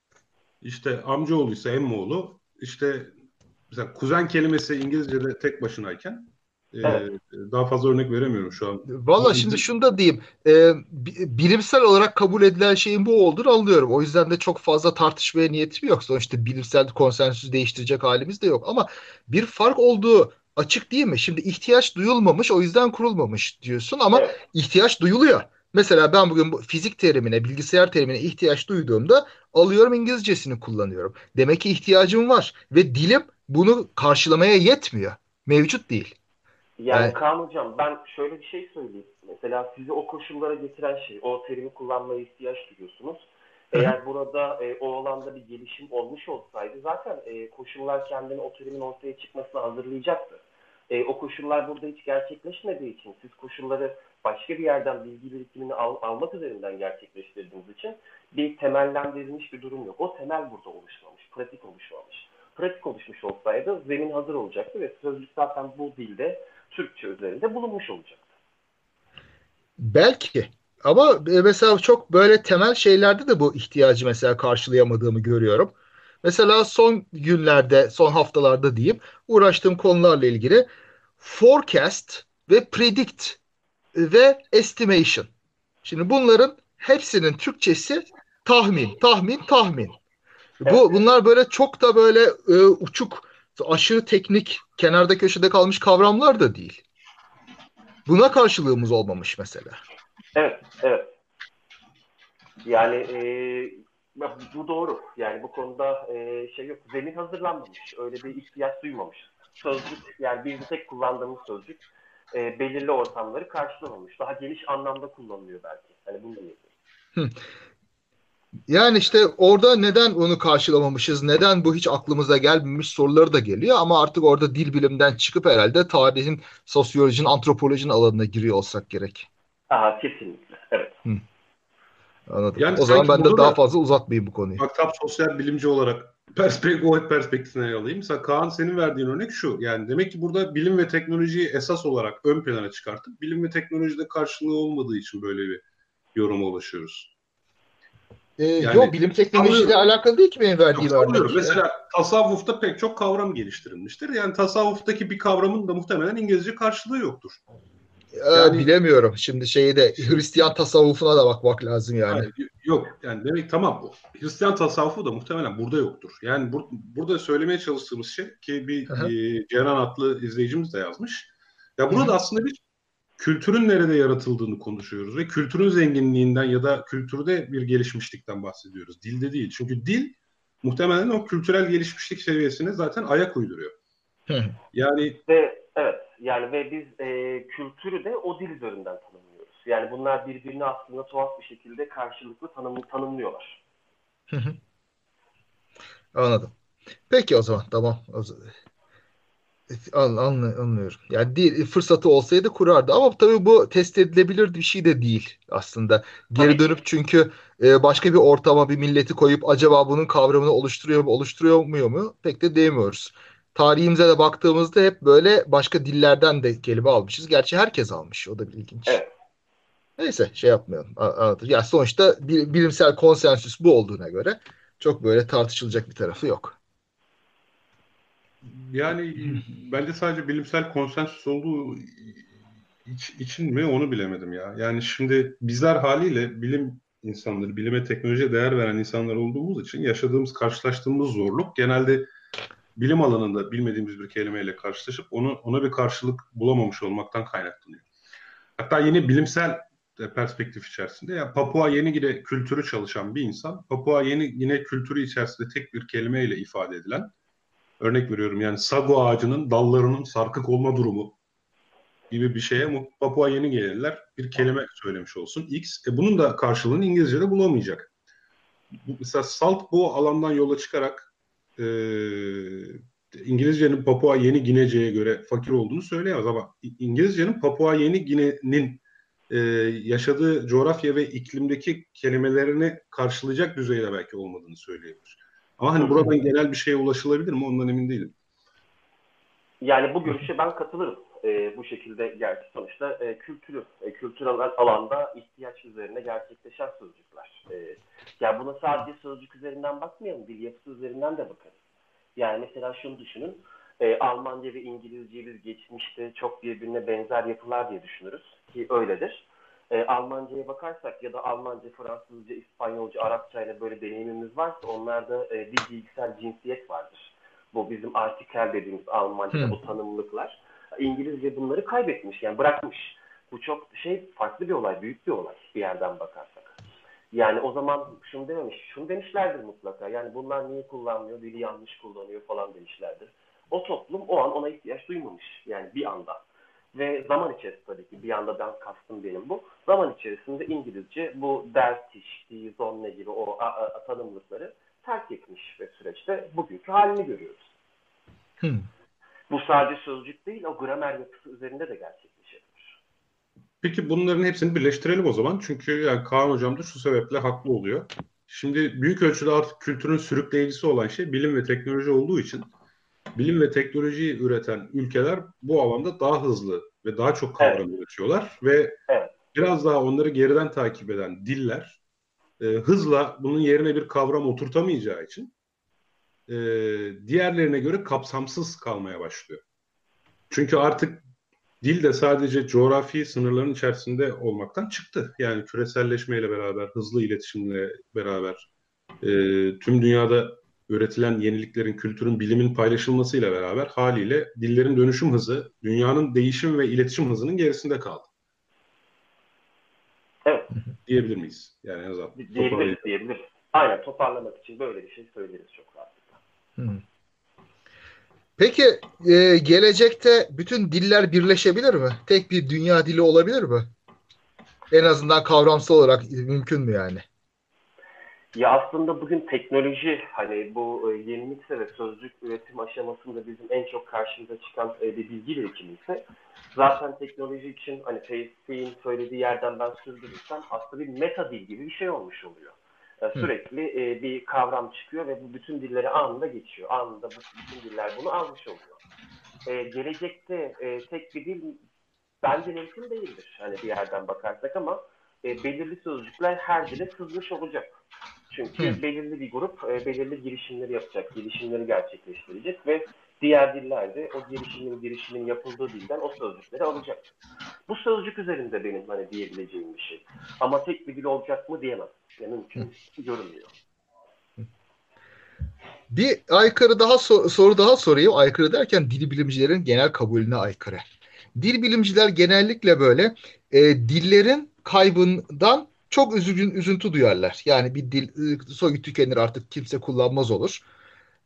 İşte amcaoğluysa emmoğlu. İşte mesela kuzen kelimesi İngilizce'de tek başınayken ee, evet. Daha fazla örnek veremiyorum şu an. Valla şimdi şunu da diyeyim. E, bilimsel olarak kabul edilen şeyin bu olduğunu anlıyorum. O yüzden de çok fazla tartışmaya niyetim yok. Sonuçta bilimsel konsensüs değiştirecek halimiz de yok. Ama bir fark olduğu açık değil mi? Şimdi ihtiyaç duyulmamış o yüzden kurulmamış diyorsun ama evet. ihtiyaç duyuluyor. Mesela ben bugün bu fizik terimine, bilgisayar terimine ihtiyaç duyduğumda alıyorum İngilizcesini kullanıyorum. Demek ki ihtiyacım var ve dilim bunu karşılamaya yetmiyor. Mevcut değil. Yani evet. Kaan Hocam ben şöyle bir şey söyleyeyim. Mesela sizi o koşullara getiren şey, o terimi kullanmaya ihtiyaç duyuyorsunuz. Eğer burada e, o alanda bir gelişim olmuş olsaydı zaten e, koşullar kendini o terimin ortaya çıkmasına hazırlayacaktı. E, o koşullar burada hiç gerçekleşmediği için siz koşulları başka bir yerden bilgi birikimini al, almak üzerinden gerçekleştirdiğiniz için bir temellendirilmiş bir durum yok. O temel burada oluşmamış, pratik oluşmamış. Pratik oluşmuş olsaydı zemin hazır olacaktı ve sözlük zaten bu dilde Türkçe üzerinde bulunmuş olacaktı. Belki ama e, mesela çok böyle temel şeylerde de bu ihtiyacı mesela karşılayamadığımı görüyorum. Mesela son günlerde, son haftalarda diyeyim uğraştığım konularla ilgili forecast ve predict ve estimation. Şimdi bunların hepsinin Türkçesi tahmin, tahmin, tahmin. Bu bunlar böyle çok da böyle e, uçuk, aşırı teknik, kenarda köşede kalmış kavramlar da değil. Buna karşılığımız olmamış mesela. Evet, evet. Yani e, bu doğru. Yani bu konuda e, şey yok. Zemin hazırlanmamış. Öyle bir ihtiyaç duymamış. Sözcük, yani bir tek kullandığımız sözcük e, belirli ortamları karşılamamış. Daha geniş anlamda kullanılıyor belki. Hani bunu diyebiliriz. Yani işte orada neden onu karşılamamışız, neden bu hiç aklımıza gelmemiş soruları da geliyor ama artık orada dil bilimden çıkıp herhalde tarihin, sosyolojinin, antropolojinin alanına giriyor olsak gerek. Aha, kesinlikle, evet. Hı. Anladım. Yani o zaman ben de daha fazla uzatmayayım bu konuyu. Aktap sosyal bilimci olarak perspektif, perspektifine alayım. Mesela Kaan senin verdiğin örnek şu. Yani demek ki burada bilim ve teknolojiyi esas olarak ön plana çıkartıp bilim ve teknolojide karşılığı olmadığı için böyle bir yoruma ulaşıyoruz. Ee, yani, yok bilim teknolojiyle alakalı değil ki benim verdiğim örnek. Mesela tasavvufta pek çok kavram geliştirilmiştir. Yani tasavvuftaki bir kavramın da muhtemelen İngilizce karşılığı yoktur. Yani, bilemiyorum. Şimdi şeyi de Hristiyan tasavvufuna da bakmak lazım yani. yani yok yani demek tamam bu. Hristiyan tasavvufu da muhtemelen burada yoktur. Yani bur, burada söylemeye çalıştığımız şey ki bir e, Ceren adlı izleyicimiz de yazmış. Ya burada Hı-hı. aslında bir kültürün nerede yaratıldığını konuşuyoruz ve kültürün zenginliğinden ya da kültürde bir gelişmişlikten bahsediyoruz. Dilde değil. Çünkü dil muhtemelen o kültürel gelişmişlik seviyesine zaten ayak uyduruyor. Yani ve evet yani ve biz e, kültürü de o dil üzerinden tanımlıyoruz. Yani bunlar birbirini aslında tuhaf bir şekilde karşılıklı tanım, tanımlıyorlar. Anladım. Peki o zaman tamam. O zaman. An, an, anlıyorum. Yani değil, fırsatı olsaydı kurardı ama tabii bu test edilebilir bir şey de değil aslında. Geri tabii. dönüp çünkü e, başka bir ortama bir milleti koyup acaba bunun kavramını oluşturuyor mu oluşturuyor mu pek de diyemiyoruz. Tarihimize de baktığımızda hep böyle başka dillerden de kelime almışız. Gerçi herkes almış. O da bir ilginç. Evet. Neyse şey yapmayalım. Anlatır. Ya sonuçta bilimsel konsensüs bu olduğuna göre çok böyle tartışılacak bir tarafı yok. Yani (laughs) bence sadece bilimsel konsensüs olduğu iç, için mi onu bilemedim ya. Yani şimdi bizler haliyle bilim insanları, bilime teknolojiye değer veren insanlar olduğumuz için yaşadığımız, karşılaştığımız zorluk genelde bilim alanında bilmediğimiz bir kelimeyle karşılaşıp onu ona bir karşılık bulamamış olmaktan kaynaklanıyor. Hatta yine bilimsel perspektif içerisinde ya Papua Yeni Gine kültürü çalışan bir insan, Papua Yeni Gine kültürü içerisinde tek bir kelimeyle ifade edilen örnek veriyorum yani sago ağacının dallarının sarkık olma durumu gibi bir şeye Papua Yeni gelirler bir kelime söylemiş olsun X. E bunun da karşılığını İngilizce'de bulamayacak. Mesela Salt bu alandan yola çıkarak e, İngilizcenin Papua Yeni Ginece'ye göre fakir olduğunu söyleyemez ama İngilizcenin Papua Yeni Gine'nin e, yaşadığı coğrafya ve iklimdeki kelimelerini karşılayacak düzeyde belki olmadığını söyleyebilir. Ama hani buradan genel bir şeye ulaşılabilir mi ondan emin değilim. Yani bu görüşe ben katılırım. E, bu şekilde gerçi sonuçta e, kültürü, e, kültürel alanda ihtiyaç üzerine gerçekleşen sözcükler. E, yani buna sadece sözcük üzerinden bakmayalım, dil yapısı üzerinden de bakarız. Yani mesela şunu düşünün, e, Almanca ve İngilizce biz geçmişte çok birbirine benzer yapılar diye düşünürüz ki öyledir. E, Almanca'ya bakarsak ya da Almanca, Fransızca, İspanyolca, Arapça ile böyle deneyimimiz varsa onlarda e, dil bilgisel cinsiyet vardır. Bu bizim artikel dediğimiz Almanca'da hmm. bu tanımlıklar. İngilizce bunları kaybetmiş yani bırakmış. Bu çok şey farklı bir olay, büyük bir olay bir yerden bakarsak. Yani o zaman şunu dememiş, şunu demişlerdir mutlaka. Yani bunlar niye kullanmıyor, dili yanlış kullanıyor falan demişlerdir. O toplum o an ona ihtiyaç duymamış yani bir anda. Ve zaman içerisinde tabii ki bir anda ben kastım benim bu. Zaman içerisinde İngilizce bu dertiş, ne gibi o a, a, tanımlıkları terk etmiş ve süreçte bugünkü halini görüyoruz. Hmm. Bu sadece sözcük değil, o gramer yapısı üzerinde de gerçekleşebilir. Peki bunların hepsini birleştirelim o zaman. Çünkü yani Kaan Hocam da şu sebeple haklı oluyor. Şimdi büyük ölçüde artık kültürün sürükleyicisi olan şey bilim ve teknoloji olduğu için bilim ve teknolojiyi üreten ülkeler bu alanda daha hızlı ve daha çok kavram evet. üretiyorlar ve evet. biraz daha onları geriden takip eden diller e, hızla bunun yerine bir kavram oturtamayacağı için e, diğerlerine göre kapsamsız kalmaya başlıyor. Çünkü artık dil de sadece coğrafi sınırların içerisinde olmaktan çıktı. Yani küreselleşmeyle beraber, hızlı iletişimle beraber e, tüm dünyada üretilen yeniliklerin, kültürün, bilimin paylaşılmasıyla beraber haliyle dillerin dönüşüm hızı dünyanın değişim ve iletişim hızının gerisinde kaldı. Evet. Diyebilir miyiz? Yani en azından. Diyebiliriz, diyebiliriz. Aynen toparlamak için böyle bir şey söyleriz çok Peki e, gelecekte bütün diller birleşebilir mi? Tek bir dünya dili olabilir mi? En azından kavramsal olarak mümkün mü yani? Ya aslında bugün teknoloji hani bu e, yenilikse ve sözcük üretim aşamasında bizim en çok karşımıza çıkan e, bir bilgi birikimi ise zaten teknoloji için hani Facebook'in söylediği yerden ben sürdürürsem aslında bir meta dil gibi bir şey olmuş oluyor. Sürekli e, bir kavram çıkıyor ve bu bütün dilleri anında geçiyor. Anında bütün diller bunu almış oluyor. E, gelecekte e, tek bir dil bence mümkün değildir. Hani bir yerden bakarsak ama e, belirli sözcükler her dile sızmış olacak. Çünkü Hı. belirli bir grup e, belirli girişimleri yapacak, girişimleri gerçekleştirecek ve diğer diller de o girişimin girişimin yapıldığı dilden o sözcükleri alacak. Bu sözcük üzerinde benim hani diyebileceğim bir şey. Ama tek bir dil olacak mı diyemem. Yani mümkün görünmüyor. Bir aykırı daha sor, soru daha sorayım. Aykırı derken dil bilimcilerin genel kabulüne aykırı. Dil bilimciler genellikle böyle e, dillerin kaybından çok üzücün, üzüntü duyarlar. Yani bir dil ıı, soyu tükenir artık kimse kullanmaz olur.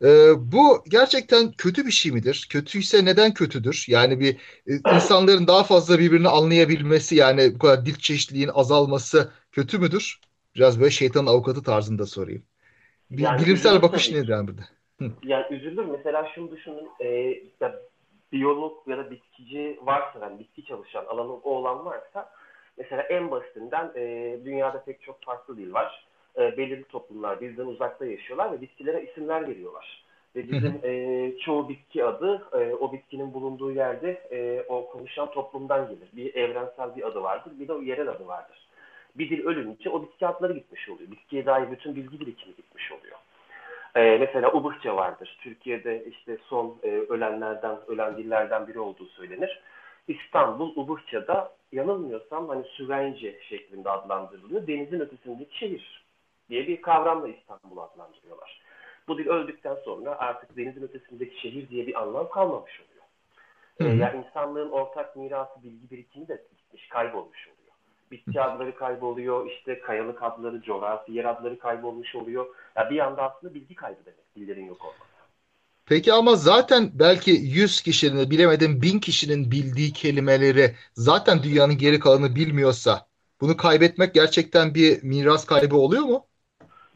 Ee, bu gerçekten kötü bir şey midir? Kötüyse neden kötüdür? Yani bir e, insanların daha fazla birbirini anlayabilmesi yani bu kadar dil çeşitliliğin azalması kötü müdür? Biraz böyle şeytanın avukatı tarzında sorayım. Bir, yani bilimsel bakış nedir yani burada? Yani üzülür. Mesela şunu düşünün. E, ya, biyolog ya da bitkici varsa, yani bitki çalışan alanı o olan varsa Mesela en basitinden e, dünyada pek çok farklı dil var. E, belirli toplumlar bizden uzakta yaşıyorlar ve bitkilere isimler veriyorlar. Ve bizim e, çoğu bitki adı e, o bitkinin bulunduğu yerde e, o konuşan toplumdan gelir. Bir evrensel bir adı vardır, bir de o yerel adı vardır. Bir dil ölünce o bitki adları gitmiş oluyor. Bitkiye dair bütün bilgi birikimi gitmiş oluyor. Ee, mesela Ubıkça vardır. Türkiye'de işte son e, ölenlerden, ölen dillerden biri olduğu söylenir. İstanbul, Ubıkça'da yanılmıyorsam hani Süvence şeklinde adlandırılıyor. Denizin ötesindeki şehir diye bir kavramla İstanbul'u adlandırıyorlar. Bu dil öldükten sonra artık denizin ötesindeki şehir diye bir anlam kalmamış oluyor. Hı hı. Yani insanlığın ortak mirası, bilgi birikimi de gitmiş, kaybolmuş oluyor. Bitki adları kayboluyor, işte kayalık adları, coğrafi yer adları kaybolmuş oluyor. Yani bir anda aslında bilgi kaybı demek, dillerin yok olması. Peki ama zaten belki 100 kişinin bilemedim 1000 kişinin bildiği kelimeleri zaten dünyanın geri kalanı bilmiyorsa bunu kaybetmek gerçekten bir miras kaybı oluyor mu?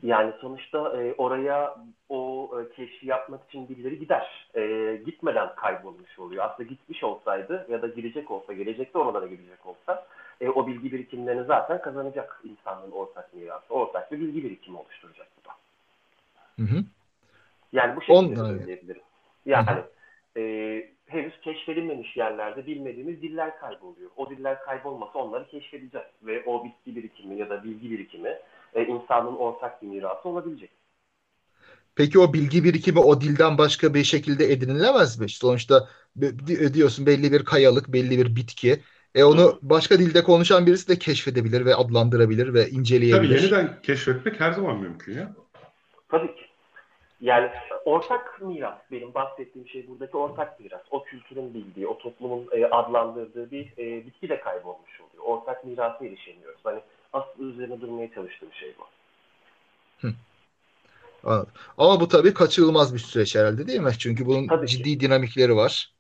Yani sonuçta e, oraya o e, keşfi yapmak için birileri gider. E, gitmeden kaybolmuş oluyor. Aslında gitmiş olsaydı ya da girecek olsa, gelecekte oralara gidecek olsa e, o bilgi birikimlerini zaten kazanacak insanlığın ortak mirası. Ortak bir bilgi birikimi oluşturacak bu da. Hı hı. Yani bu şekilde söyleyebilirim. Yani e, henüz keşfedilmemiş yerlerde bilmediğimiz diller kayboluyor. O diller kaybolmasa onları keşfedeceğiz. Ve o bilgi birikimi ya da bilgi birikimi e, insanın ortak bir mirası olabilecek. Peki o bilgi birikimi o dilden başka bir şekilde edinilemez mi? Sonuçta diyorsun belli bir kayalık, belli bir bitki. E onu başka dilde konuşan birisi de keşfedebilir ve adlandırabilir ve inceleyebilir. Tabii yeniden keşfetmek her zaman mümkün ya. Tabii ki. Yani ortak miras benim bahsettiğim şey buradaki ortak miras. O kültürün bildiği, o toplumun e, adlandırdığı bir e, bitki de kaybolmuş oluyor. Ortak mirasa erişemiyoruz. Hani asıl üzerine durmaya çalıştığım şey bu. Anladım. Ama bu tabii kaçırılmaz bir süreç herhalde değil mi? Çünkü bunun tabii ciddi ki. dinamikleri var.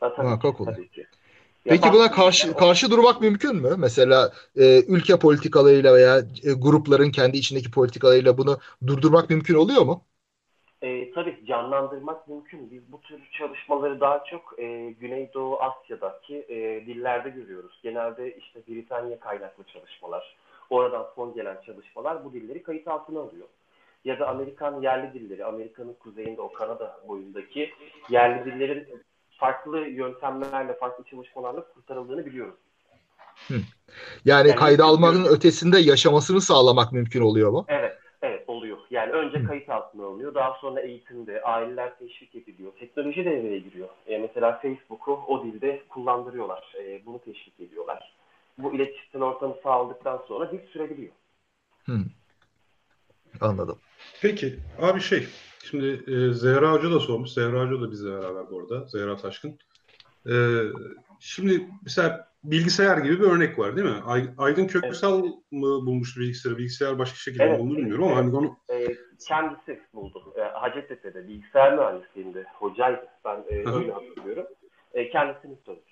Ha, tabii, Muhakkak ki, tabii ki. Peki buna karşı karşı durmak mümkün mü? Mesela e, ülke politikalarıyla veya e, grupların kendi içindeki politikalarıyla bunu durdurmak mümkün oluyor mu? E, tabii canlandırmak mümkün. Biz bu tür çalışmaları daha çok e, Güneydoğu Asya'daki e, dillerde görüyoruz. Genelde işte Britanya kaynaklı çalışmalar, oradan son gelen çalışmalar bu dilleri kayıt altına alıyor. Ya da Amerikan yerli dilleri, Amerika'nın kuzeyinde o Kanada boyundaki yerli dillerin farklı yöntemlerle, farklı çalışmalarla kurtarıldığını biliyoruz. Hı. Yani, yani kayda almanın ötesinde yaşamasını sağlamak mümkün oluyor mu? Evet, Evet oluyor. Yani önce kayıt altına alınıyor. Daha sonra eğitimde aileler teşvik ediliyor. Teknoloji devreye giriyor. E, mesela Facebook'u o dilde kullandırıyorlar. E, bunu teşvik ediyorlar. Bu iletişim ortamı sağladıktan sonra dil sürebiliyor. Hmm. Anladım. Peki abi şey Şimdi e, Zehra Hoca da sormuş. Zehra Hoca da bizle beraber bu arada. Zehra Taşkın. E, şimdi mesela bilgisayar gibi bir örnek var değil mi? Ay, Aydın Köksal evet. mı bulmuştu bilgisayarı? Bilgisayar başka şekilde evet, bulundu bilmiyorum ama hani onu... E, kendisi buldu. E, Hacettepe'de bilgisayar mühendisliğinde hocaydı. Ben e, öyle hatırlıyorum. E, kendisini soruyor.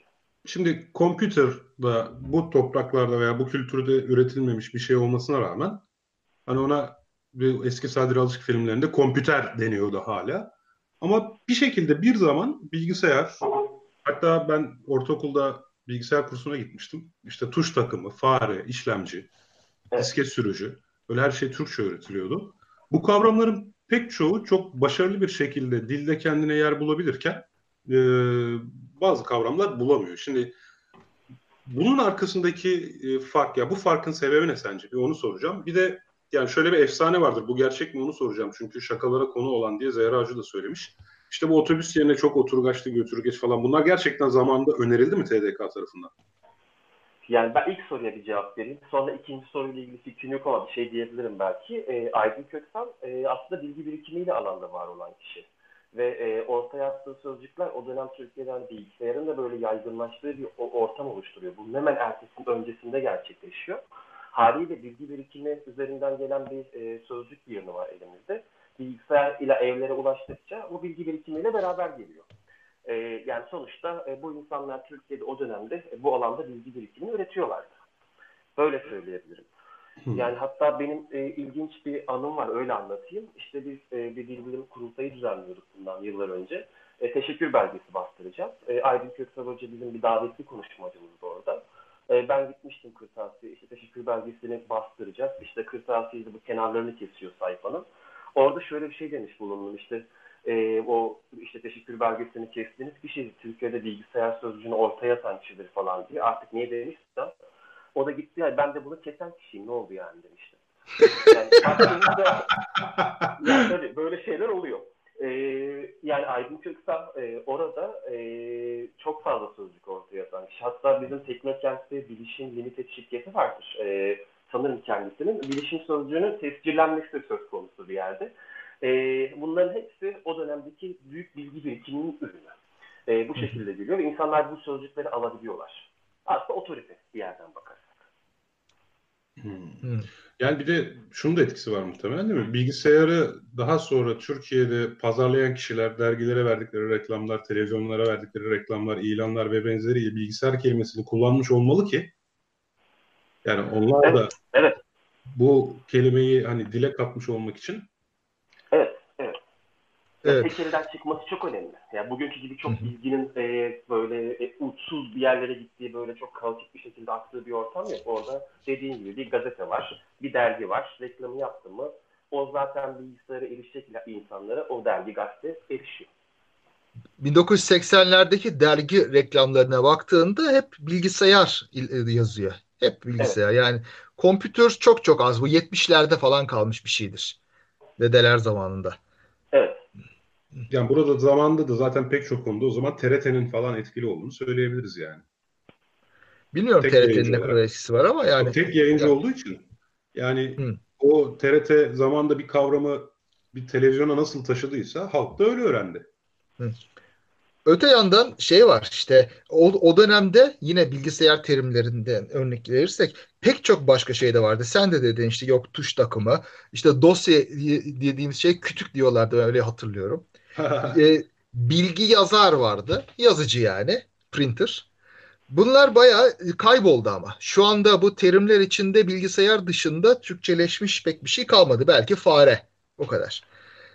Şimdi computer da bu topraklarda veya bu kültürde üretilmemiş bir şey olmasına rağmen hani ona bir eski Sadri Alışık filmlerinde kompüter deniyordu hala. Ama bir şekilde bir zaman bilgisayar hatta ben ortaokulda bilgisayar kursuna gitmiştim. İşte tuş takımı, fare, işlemci, disket sürücü böyle her şey Türkçe öğretiliyordu. Bu kavramların pek çoğu çok başarılı bir şekilde dilde kendine yer bulabilirken e, bazı kavramlar bulamıyor. Şimdi bunun arkasındaki e, fark ya bu farkın sebebi ne sence? Bir onu soracağım. Bir de yani şöyle bir efsane vardır. Bu gerçek mi onu soracağım. Çünkü şakalara konu olan diye Zehra Hacı da söylemiş. İşte bu otobüs yerine çok oturgaçlı götürgeç falan. Bunlar gerçekten zamanında önerildi mi TDK tarafından? Yani ben ilk soruya bir cevap vereyim. Sonra ikinci soruyla ilgili fikrim yok ama bir şey diyebilirim belki. E, Aydın Köksal e, aslında bilgi birikimiyle alanda var olan kişi. Ve e, ortaya attığı sözcükler o dönem Türkiye'den hani bilgisayarın da böyle yaygınlaştığı bir ortam oluşturuyor. Bunun hemen ertesinde öncesinde gerçekleşiyor. Haliyle bilgi birikimi üzerinden gelen bir e, sözcük yığını var elimizde. Bilgisayar ile evlere ulaştıkça bu bilgi birikimiyle beraber geliyor. E, yani sonuçta e, bu insanlar Türkiye'de o dönemde e, bu alanda bilgi birikimini üretiyorlardı. Böyle söyleyebilirim. Yani hatta benim e, ilginç bir anım var öyle anlatayım. İşte biz e, bir dil bilim kurultayı düzenliyorduk bundan yıllar önce. E, teşekkür belgesi bastıracağız. E, Aydın Köksal Hoca bizim bir davetli konuşmacımızdı orada. E, ben gitmiştim kırtasiye işte teşekkür belgesini bastıracağız. İşte kırtasiye bu kenarlarını kesiyor sayfanın. Orada şöyle bir şey demiş bulundum işte e, o işte teşekkür belgesini kestiğiniz kişi Türkiye'de bilgisayar sözcüğünü ortaya atan kişidir falan diye. Artık niye demişse o da gitti yani ben de bunu kesen kişiyim ne oldu yani demişti. Yani (laughs) aslında yani tabii böyle şeyler oluyor. Ee, yani Aydın Köksal e, orada e, çok fazla sözcük ortaya atan kişi. Hatta bizim Teknokent'te Bilişim Limited şirketi vardır. E, sanırım kendisinin. Bilişim sözcüğünün tescillenmesi de söz konusu bir yerde. E, bunların hepsi o dönemdeki büyük bilgi birikiminin ürünü. E, bu şekilde geliyor ve insanlar bu sözcükleri alabiliyorlar. Aslında otorite bir yerden bakarsak. Hmm. Yani bir de şunun da etkisi var muhtemelen değil mi? Bilgisayarı daha sonra Türkiye'de pazarlayan kişiler dergilere verdikleri reklamlar, televizyonlara verdikleri reklamlar, ilanlar ve benzeri bilgisayar kelimesini kullanmış olmalı ki yani onlar da evet, evet. bu kelimeyi hani dile katmış olmak için. Evet. Tekelden çıkması çok önemli. Yani bugünkü gibi çok bilginin e, böyle e, uçsuz bir yerlere gittiği, böyle çok kaotik bir şekilde aktığı bir ortam yok. Orada dediğin gibi bir gazete var, bir dergi var. Reklamı yaptı mı o zaten bilgisayara erişecek insanlara o dergi gazete erişiyor. 1980'lerdeki dergi reklamlarına baktığında hep bilgisayar yazıyor. Hep bilgisayar. Evet. Yani kompütür çok çok az. Bu 70'lerde falan kalmış bir şeydir. Dedeler zamanında. Evet. Yani burada zamanda da zaten pek çok konuda o zaman TRT'nin falan etkili olduğunu söyleyebiliriz yani. Bilmiyorum TRT'nin ne kadar etkisi var ama yani. O tek yayıncı yani. olduğu için yani Hı. o TRT zamanda bir kavramı bir televizyona nasıl taşıdıysa halk da öyle öğrendi. Hı. Öte yandan şey var işte o, o dönemde yine bilgisayar terimlerinden örnek verirsek pek çok başka şey de vardı. Sen de dedin işte yok tuş takımı işte dosya dediğimiz şey kütük diyorlardı öyle hatırlıyorum. E, bilgi yazar vardı yazıcı yani printer. Bunlar bayağı kayboldu ama. Şu anda bu terimler içinde bilgisayar dışında Türkçeleşmiş pek bir şey kalmadı. Belki fare. O kadar.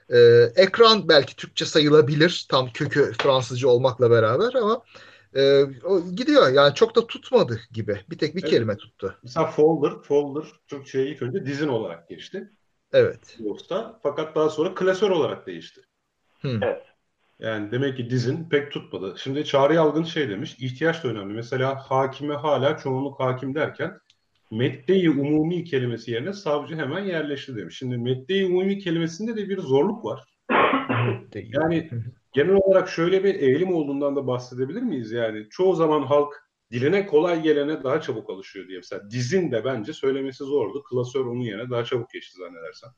Ee, ekran belki Türkçe sayılabilir tam kökü Fransızca olmakla beraber ama e, o gidiyor yani çok da tutmadı gibi. Bir tek bir evet. kelime tuttu. Mesela folder, folder Türkçe'ye ilk önce dizin olarak geçti. Evet. Yoksa fakat daha sonra klasör olarak değişti. Evet. Yani demek ki dizin pek tutmadı. Şimdi Çağrı Yalgın şey demiş, ihtiyaç da önemli. Mesela hakime hala çoğunluk hakim derken medde-i umumi kelimesi yerine savcı hemen yerleşti demiş. Şimdi medde-i umumi kelimesinde de bir zorluk var. yani genel olarak şöyle bir eğilim olduğundan da bahsedebilir miyiz? Yani çoğu zaman halk diline kolay gelene daha çabuk alışıyor diye. Mesela dizin de bence söylemesi zordu. Klasör onun yerine daha çabuk geçti zannedersem.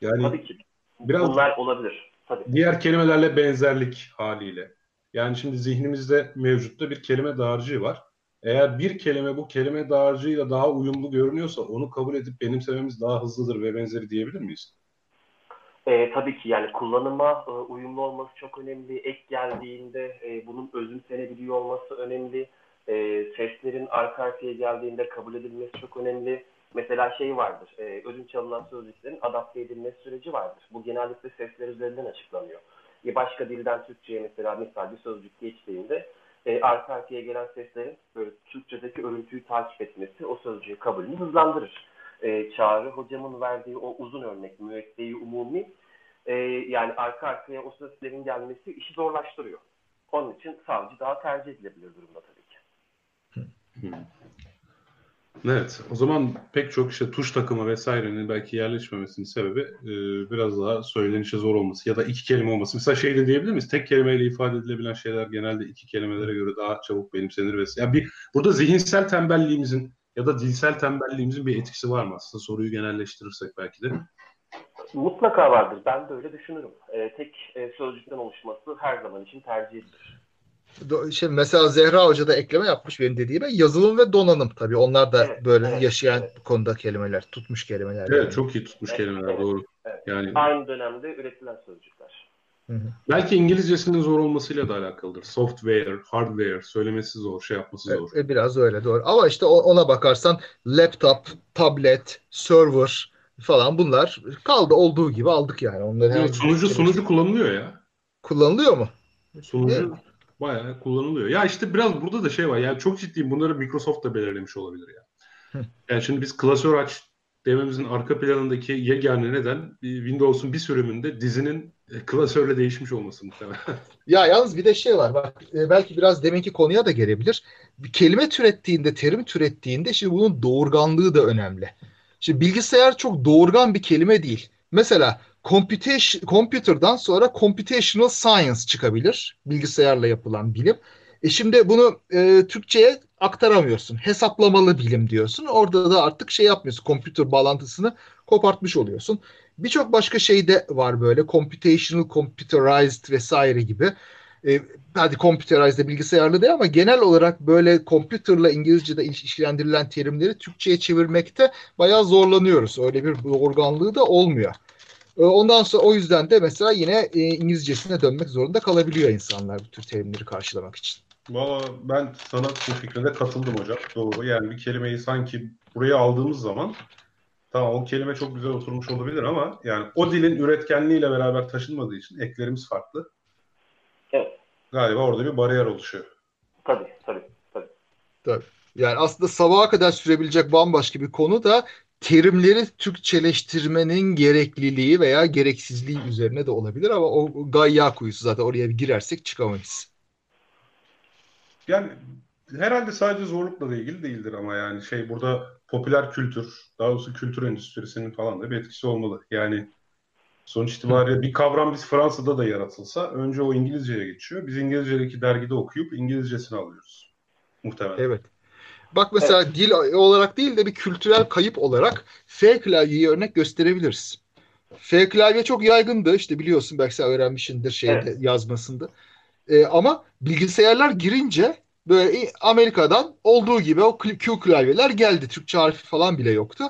Yani Tabii ki. Biraz Bunlar olabilir. Tabii. Diğer kelimelerle benzerlik haliyle. Yani şimdi zihnimizde mevcutta bir kelime dağarcığı var. Eğer bir kelime bu kelime dağarcığıyla daha uyumlu görünüyorsa onu kabul edip benimsememiz daha hızlıdır ve benzeri diyebilir miyiz? E, tabii ki yani kullanıma e, uyumlu olması çok önemli. Ek geldiğinde e, bunun özümsenebiliyor olması önemli. E, seslerin arka arkaya geldiğinde kabul edilmesi çok önemli. Mesela şey vardır, e, ödünç alınan sözcüklerin adapte edilmesi süreci vardır. Bu genellikle sesler üzerinden açıklanıyor. Bir başka dilden Türkçe'ye mesela misal bir sözcük geçtiğinde e, arka arkaya gelen seslerin böyle Türkçedeki örüntüyü takip etmesi o sözcüğü kabulünü hızlandırır. E, Çağrı hocamın verdiği o uzun örnek müekkeyi umumi e, yani arka arkaya o seslerin gelmesi işi zorlaştırıyor. Onun için savcı daha tercih edilebilir durumda tabii ki. Evet, o zaman pek çok işte tuş takımı vesairenin belki yerleşmemesinin sebebi e, biraz daha söylenişe zor olması ya da iki kelime olması. Mesela şey de diyebilir miyiz? Tek kelimeyle ifade edilebilen şeyler genelde iki kelimelere göre daha çabuk benimsenir vesaire. Yani bir burada zihinsel tembelliğimizin ya da dilsel tembelliğimizin bir etkisi var mı aslında? Soruyu genelleştirirsek belki de. Mutlaka vardır. Ben de öyle düşünürüm. E, tek e, sözcükten oluşması her zaman için tercih edilir şey mesela Zehra Hoca da ekleme yapmış benim dediğime. Yazılım ve donanım tabii. Onlar da evet, böyle evet, yaşayan evet. konuda kelimeler, tutmuş kelimeler. Evet, yani. çok iyi tutmuş evet, kelimeler evet, doğru. Evet. Yani aynı dönemde üretilen sözcükler. Hı hı. Belki İngilizcesinin zor olmasıyla da alakalıdır. Software, hardware söylemesi zor, şey yapması zor. Evet, biraz öyle doğru. Ama işte ona bakarsan laptop, tablet, server falan bunlar kaldı olduğu gibi aldık yani. Onları evet, sunucu sunucu kullanılıyor ya. Kullanılıyor mu? Sunucu evet. Bayağı kullanılıyor. Ya işte biraz burada da şey var. Yani çok ciddiyim. Bunları Microsoft da belirlemiş olabilir ya. Yani şimdi biz klasör aç dememizin arka planındaki yegane neden Windows'un bir sürümünde dizinin e, klasörle değişmiş olması muhtemelen. (laughs) ya yalnız bir de şey var. Bak e, belki biraz deminki konuya da gelebilir. Bir kelime türettiğinde, terim türettiğinde şimdi bunun doğurganlığı da önemli. Şimdi bilgisayar çok doğurgan bir kelime değil. Mesela computation, computer'dan sonra computational science çıkabilir. Bilgisayarla yapılan bilim. E şimdi bunu e, Türkçe'ye aktaramıyorsun. Hesaplamalı bilim diyorsun. Orada da artık şey yapmıyorsun. Computer bağlantısını kopartmış oluyorsun. Birçok başka şey de var böyle. Computational, computerized vesaire gibi. E, hadi computerized bilgisayarlı değil ama genel olarak böyle computerla İngilizce'de ilişkilendirilen terimleri Türkçe'ye çevirmekte bayağı zorlanıyoruz. Öyle bir organlığı da olmuyor. Ee, ondan sonra o yüzden de mesela yine e, İngilizcesine dönmek zorunda kalabiliyor insanlar bu tür terimleri karşılamak için. Valla ben sana bu fikrine katıldım hocam. Doğru. Yani bir kelimeyi sanki buraya aldığımız zaman tamam o kelime çok güzel oturmuş olabilir ama yani o dilin üretkenliğiyle beraber taşınmadığı için eklerimiz farklı. Evet. Galiba orada bir bariyer oluşuyor. Tabii tabii tabii. Tabii. Yani aslında sabaha kadar sürebilecek bambaşka bir konu da terimleri Türkçeleştirmenin gerekliliği veya gereksizliği üzerine de olabilir ama o gayya kuyusu zaten oraya bir girersek çıkamayız. Yani herhalde sadece zorlukla da ilgili değildir ama yani şey burada popüler kültür, daha doğrusu kültür endüstrisinin falan da bir etkisi olmalı. Yani sonuç itibariyle bir kavram biz Fransa'da da yaratılsa önce o İngilizceye geçiyor. Biz İngilizce'deki dergide okuyup İngilizcesini alıyoruz. Muhtemelen. Evet. Bak mesela evet. dil olarak değil de bir kültürel kayıp olarak F klavyeyi örnek gösterebiliriz. F klavye çok yaygındı işte biliyorsun belki sen öğrenmişsindir şeyde evet. yazmasında. Ee, ama bilgisayarlar girince böyle Amerika'dan olduğu gibi o Q klavyeler geldi. Türkçe harfi falan bile yoktu.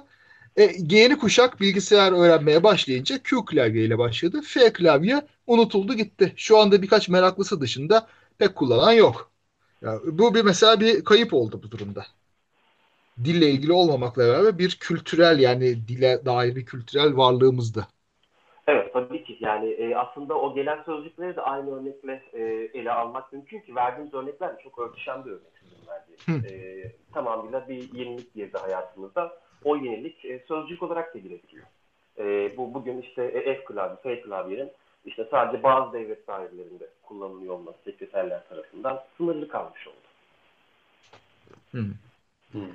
E, yeni kuşak bilgisayar öğrenmeye başlayınca Q klavyeyle başladı. F klavye unutuldu gitti. Şu anda birkaç meraklısı dışında pek kullanan yok. Ya, bu bir mesela bir kayıp oldu bu durumda. Dille ilgili olmamakla beraber bir kültürel yani dile dair bir kültürel varlığımızdı. Evet tabii ki yani e, aslında o gelen sözcükleri de aynı örnekle e, ele almak mümkün ki verdiğimiz örnekler de çok örtüşen bir örnek sizin. E, tamamıyla bir yenilik girdi hayatımızda. O yenilik e, sözcük olarak da girebiliyor. E, bu bugün işte e, F klavye, F klavyenin işte sadece bazı devlet sahiplerinde kullanılıyor olması sekreterler tarafından sınırlı kalmış oldu. Hmm. Hmm.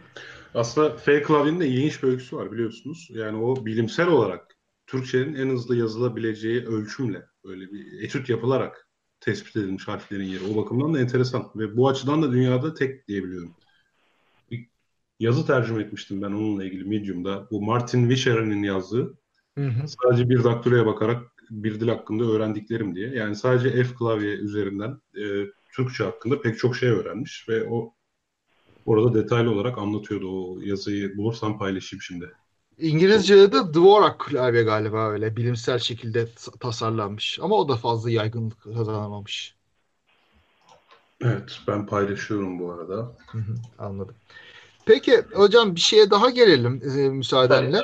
Aslında F klavyenin de ilginç bir öyküsü var biliyorsunuz. Yani o bilimsel olarak Türkçenin en hızlı yazılabileceği ölçümle böyle bir etüt yapılarak tespit edilmiş harflerin yeri. O bakımdan da enteresan ve bu açıdan da dünyada tek diyebiliyorum. Bir yazı tercüme etmiştim ben onunla ilgili Medium'da. Bu Martin Wischer'in yazdığı. Hı hı. Sadece bir daktiloya bakarak bir dil hakkında öğrendiklerim diye. Yani sadece F klavye üzerinden e, Türkçe hakkında pek çok şey öğrenmiş ve o orada detaylı olarak anlatıyordu o yazıyı. Bulursam paylaşayım şimdi. İngilizce'de de Dvorak klavye galiba öyle bilimsel şekilde tasarlanmış. Ama o da fazla yaygınlık kazanamamış. Evet ben paylaşıyorum bu arada. Hı hı, anladım. Peki hocam bir şeye daha gelelim e, müsaadenle.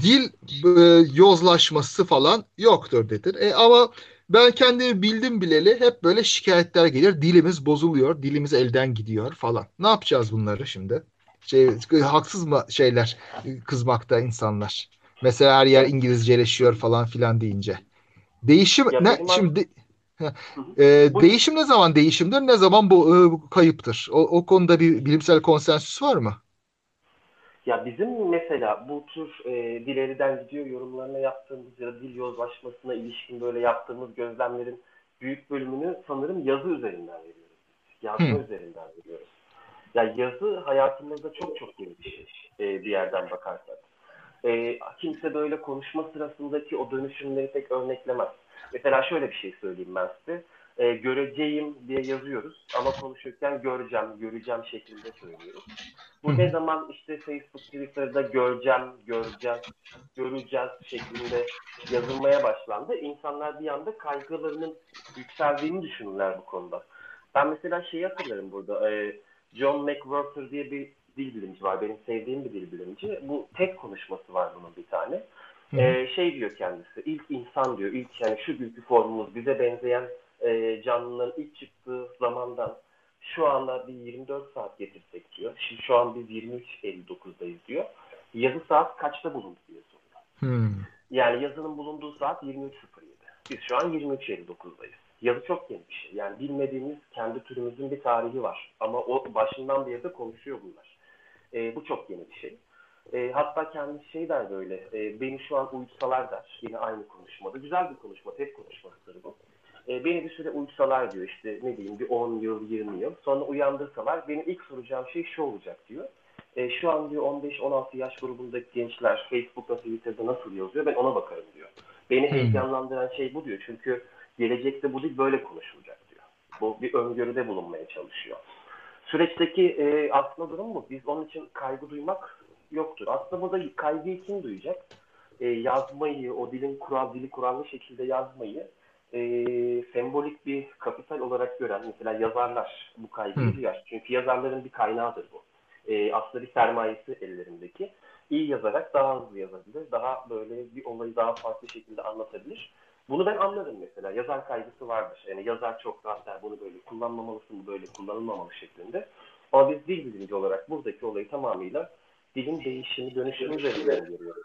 Dil e, yozlaşması falan yoktur dedir. E, ama ben kendimi bildim bileli hep böyle şikayetler gelir. Dilimiz bozuluyor, dilimiz elden gidiyor falan. Ne yapacağız bunları şimdi? Şey, haksız mı şeyler kızmakta insanlar? Mesela her yer İngilizceleşiyor falan filan deyince. Değişim ya ne şimdi e, değişim ne zaman değişimdir ne zaman bu e, kayıptır? O, o konuda bir bilimsel konsensüs var mı? Ya bizim mesela bu tür e, dil elden gidiyor yorumlarına yaptığımız ya da dil yozlaşmasına ilişkin böyle yaptığımız gözlemlerin büyük bölümünü sanırım yazı üzerinden veriyoruz. Yazma hmm. üzerinden veriyoruz. Ya yani yazı hayatımızda çok çok yeni bir şey e, bir yerden bakarsak. E, kimse böyle konuşma sırasındaki o dönüşümleri pek örneklemez. Mesela şöyle bir şey söyleyeyim ben size e, göreceğim diye yazıyoruz ama konuşurken göreceğim, göreceğim şeklinde söylüyoruz. Bu ne zaman işte Facebook, Twitter'da göreceğim, göreceğiz, göreceğiz şeklinde yazılmaya başlandı. İnsanlar bir anda kaygılarının yükseldiğini düşünürler bu konuda. Ben mesela şeyi hatırlarım burada. E, John McWhorter diye bir dil bilimci var. Benim sevdiğim bir dil bilimci. Bu tek konuşması var bunun bir tane. Ee, şey diyor kendisi, ilk insan diyor, ilk yani şu günkü formumuz bize benzeyen e, canlıların ilk çıktığı zamandan şu anda bir 24 saat getirsek diyor. Şimdi şu an biz 23.59'dayız diyor. Yazı saat kaçta bulundu diye soruyor. Hmm. Yani yazının bulunduğu saat 23.07. Biz şu an 23.59'dayız. Yazı çok yeni bir şey. Yani bilmediğimiz kendi türümüzün bir tarihi var. Ama o başından bir yerde konuşuyor bunlar. E, bu çok yeni bir şey. E, hatta kendi şey der böyle, e, beni şu an uyutsalar der. Yine aynı konuşmada. Güzel bir konuşma, tek konuşmasıdır bu. E, beni bir süre uyutsalar diyor işte ne diyeyim bir 10 yıl 20 yıl sonra uyandırsalar benim ilk soracağım şey şu olacak diyor. E, şu an diyor 15-16 yaş grubundaki gençler Facebook'ta Twitter'da nasıl yazıyor ben ona bakarım diyor. Beni hmm. heyecanlandıran şey bu diyor çünkü gelecekte bu dil böyle konuşulacak diyor. Bu bir öngörüde bulunmaya çalışıyor. Süreçteki e, aslında durum bu. Biz onun için kaygı duymak yoktur. Aslında burada kaygıyı kim duyacak? E, yazmayı, o dilin kural, dili kurallı şekilde yazmayı e, sembolik bir kapital olarak gören mesela yazarlar bu kaygıyı duyar. Çünkü yazarların bir kaynağıdır bu. E, aslında bir sermayesi ellerindeki. İyi yazarak daha hızlı yazabilir. Daha böyle bir olayı daha farklı şekilde anlatabilir. Bunu ben anlarım mesela. Yazar kaygısı vardır. Yani yazar çok rahat der bunu böyle kullanmamalısın, bu böyle kullanılmamalı şeklinde. Ama biz dil bilimci olarak buradaki olayı tamamıyla dilin değişimi, dönüşümü üzerinden görüyoruz.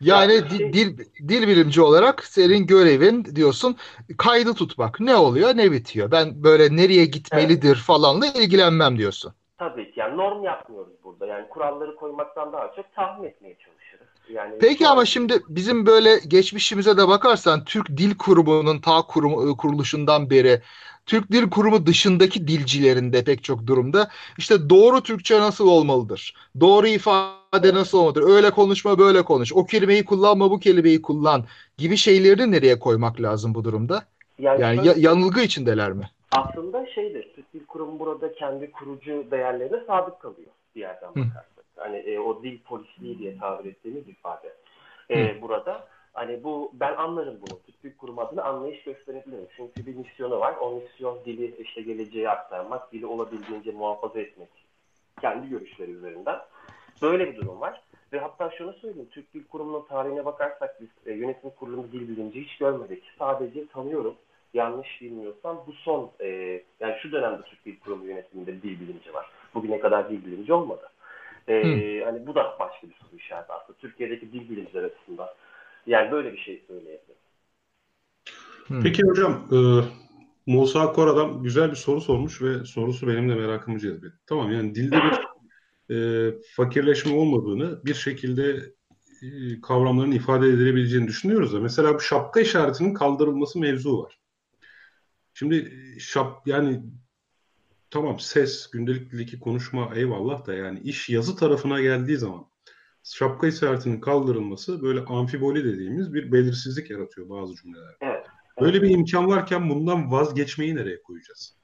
Yani ya, şey... dil, dil bilimci olarak senin görevin diyorsun kaydı tutmak. Ne oluyor ne bitiyor. Ben böyle nereye gitmelidir evet. falanla ilgilenmem diyorsun. Tabii ki yani norm yapmıyoruz burada. Yani kuralları koymaktan daha çok tahmin etmeye çalışırız. Yani Peki ama şimdi bizim böyle geçmişimize de bakarsan Türk Dil Kurumu'nun ta kurum, kuruluşundan beri Türk Dil Kurumu dışındaki dilcilerinde pek çok durumda işte doğru Türkçe nasıl olmalıdır? Doğru ifade nasıl olmalıdır? Öyle konuşma böyle konuş. O kelimeyi kullanma bu kelimeyi kullan gibi şeyleri nereye koymak lazım bu durumda? Yani, yani şöyle, yanılgı içindeler mi? Aslında şeydir. Türk Dil Kurumu burada kendi kurucu değerlerine sadık kalıyor bir yerden bakarsak. Hani e, o dil polisliği diye tabir ettiğimiz ifade. E, burada Hani bu ben anlarım bunu. Türk Kurum adına anlayış gösterebilirim. Çünkü bir misyonu var. O misyon dili işte geleceğe aktarmak, dili olabildiğince muhafaza etmek. Kendi görüşleri üzerinden. Böyle bir durum var. Ve hatta şunu söyleyeyim. Türk Dil Kurumu'nun tarihine bakarsak biz e, yönetim kurulunda dil bilimci hiç görmedik. Sadece tanıyorum. Yanlış bilmiyorsam bu son e, yani şu dönemde Türk Dil Kurumu yönetiminde dil bilimci var. Bugüne kadar dil bilimci olmadı. E, hani bu da başka bir soru işareti aslında. Türkiye'deki dil bilimciler açısından yani böyle bir şey söyleyebilirim. Peki hocam e, Musa Kora'dan güzel bir soru sormuş ve sorusu benim de merakımı cezbetti. Tamam yani dilde bir e, fakirleşme olmadığını bir şekilde e, kavramların ifade edilebileceğini düşünüyoruz da mesela bu şapka işaretinin kaldırılması mevzu var. Şimdi şap yani tamam ses, gündelik dildeki konuşma eyvallah da yani iş yazı tarafına geldiği zaman şapka işaretinin kaldırılması böyle amfiboli dediğimiz bir belirsizlik yaratıyor bazı cümlelerde. Evet. Böyle bir imkan varken bundan vazgeçmeyi nereye koyacağız?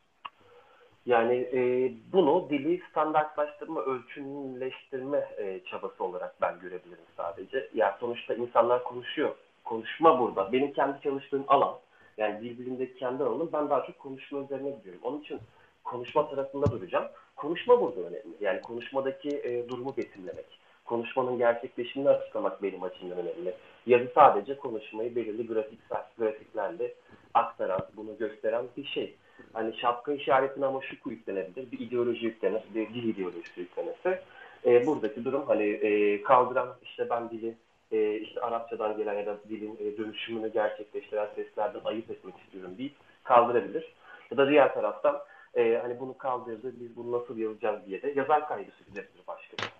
Yani e, bunu dili standartlaştırma, ölçümleştirme e, çabası olarak ben görebilirim sadece. Yani sonuçta insanlar konuşuyor. Konuşma burada. Benim kendi çalıştığım alan, yani dil bilimindeki kendi alanım ben daha çok konuşma üzerine gidiyorum. Onun için konuşma tarafında duracağım. Konuşma burada önemli. Yani konuşmadaki e, durumu betimlemek. Konuşmanın gerçekleşimini açıklamak benim açımdan önemli. Yazı sadece konuşmayı belirli grafiksel, grafiklerle aktaran, bunu gösteren bir şey. Hani şapka işaretine ama şu yüklenebilir, bir ideoloji yüklenir, bir dil ideolojisi yüklenirse. E, buradaki durum hani e, kaldıran işte ben dili e, işte Arapçadan gelen ya da dilin e, dönüşümünü gerçekleştiren seslerden ayıp etmek istiyorum deyip kaldırabilir. Ya da diğer taraftan e, hani bunu kaldırdı, biz bunu nasıl yazacağız diye de yazar kaygısı gidebilir başka bir.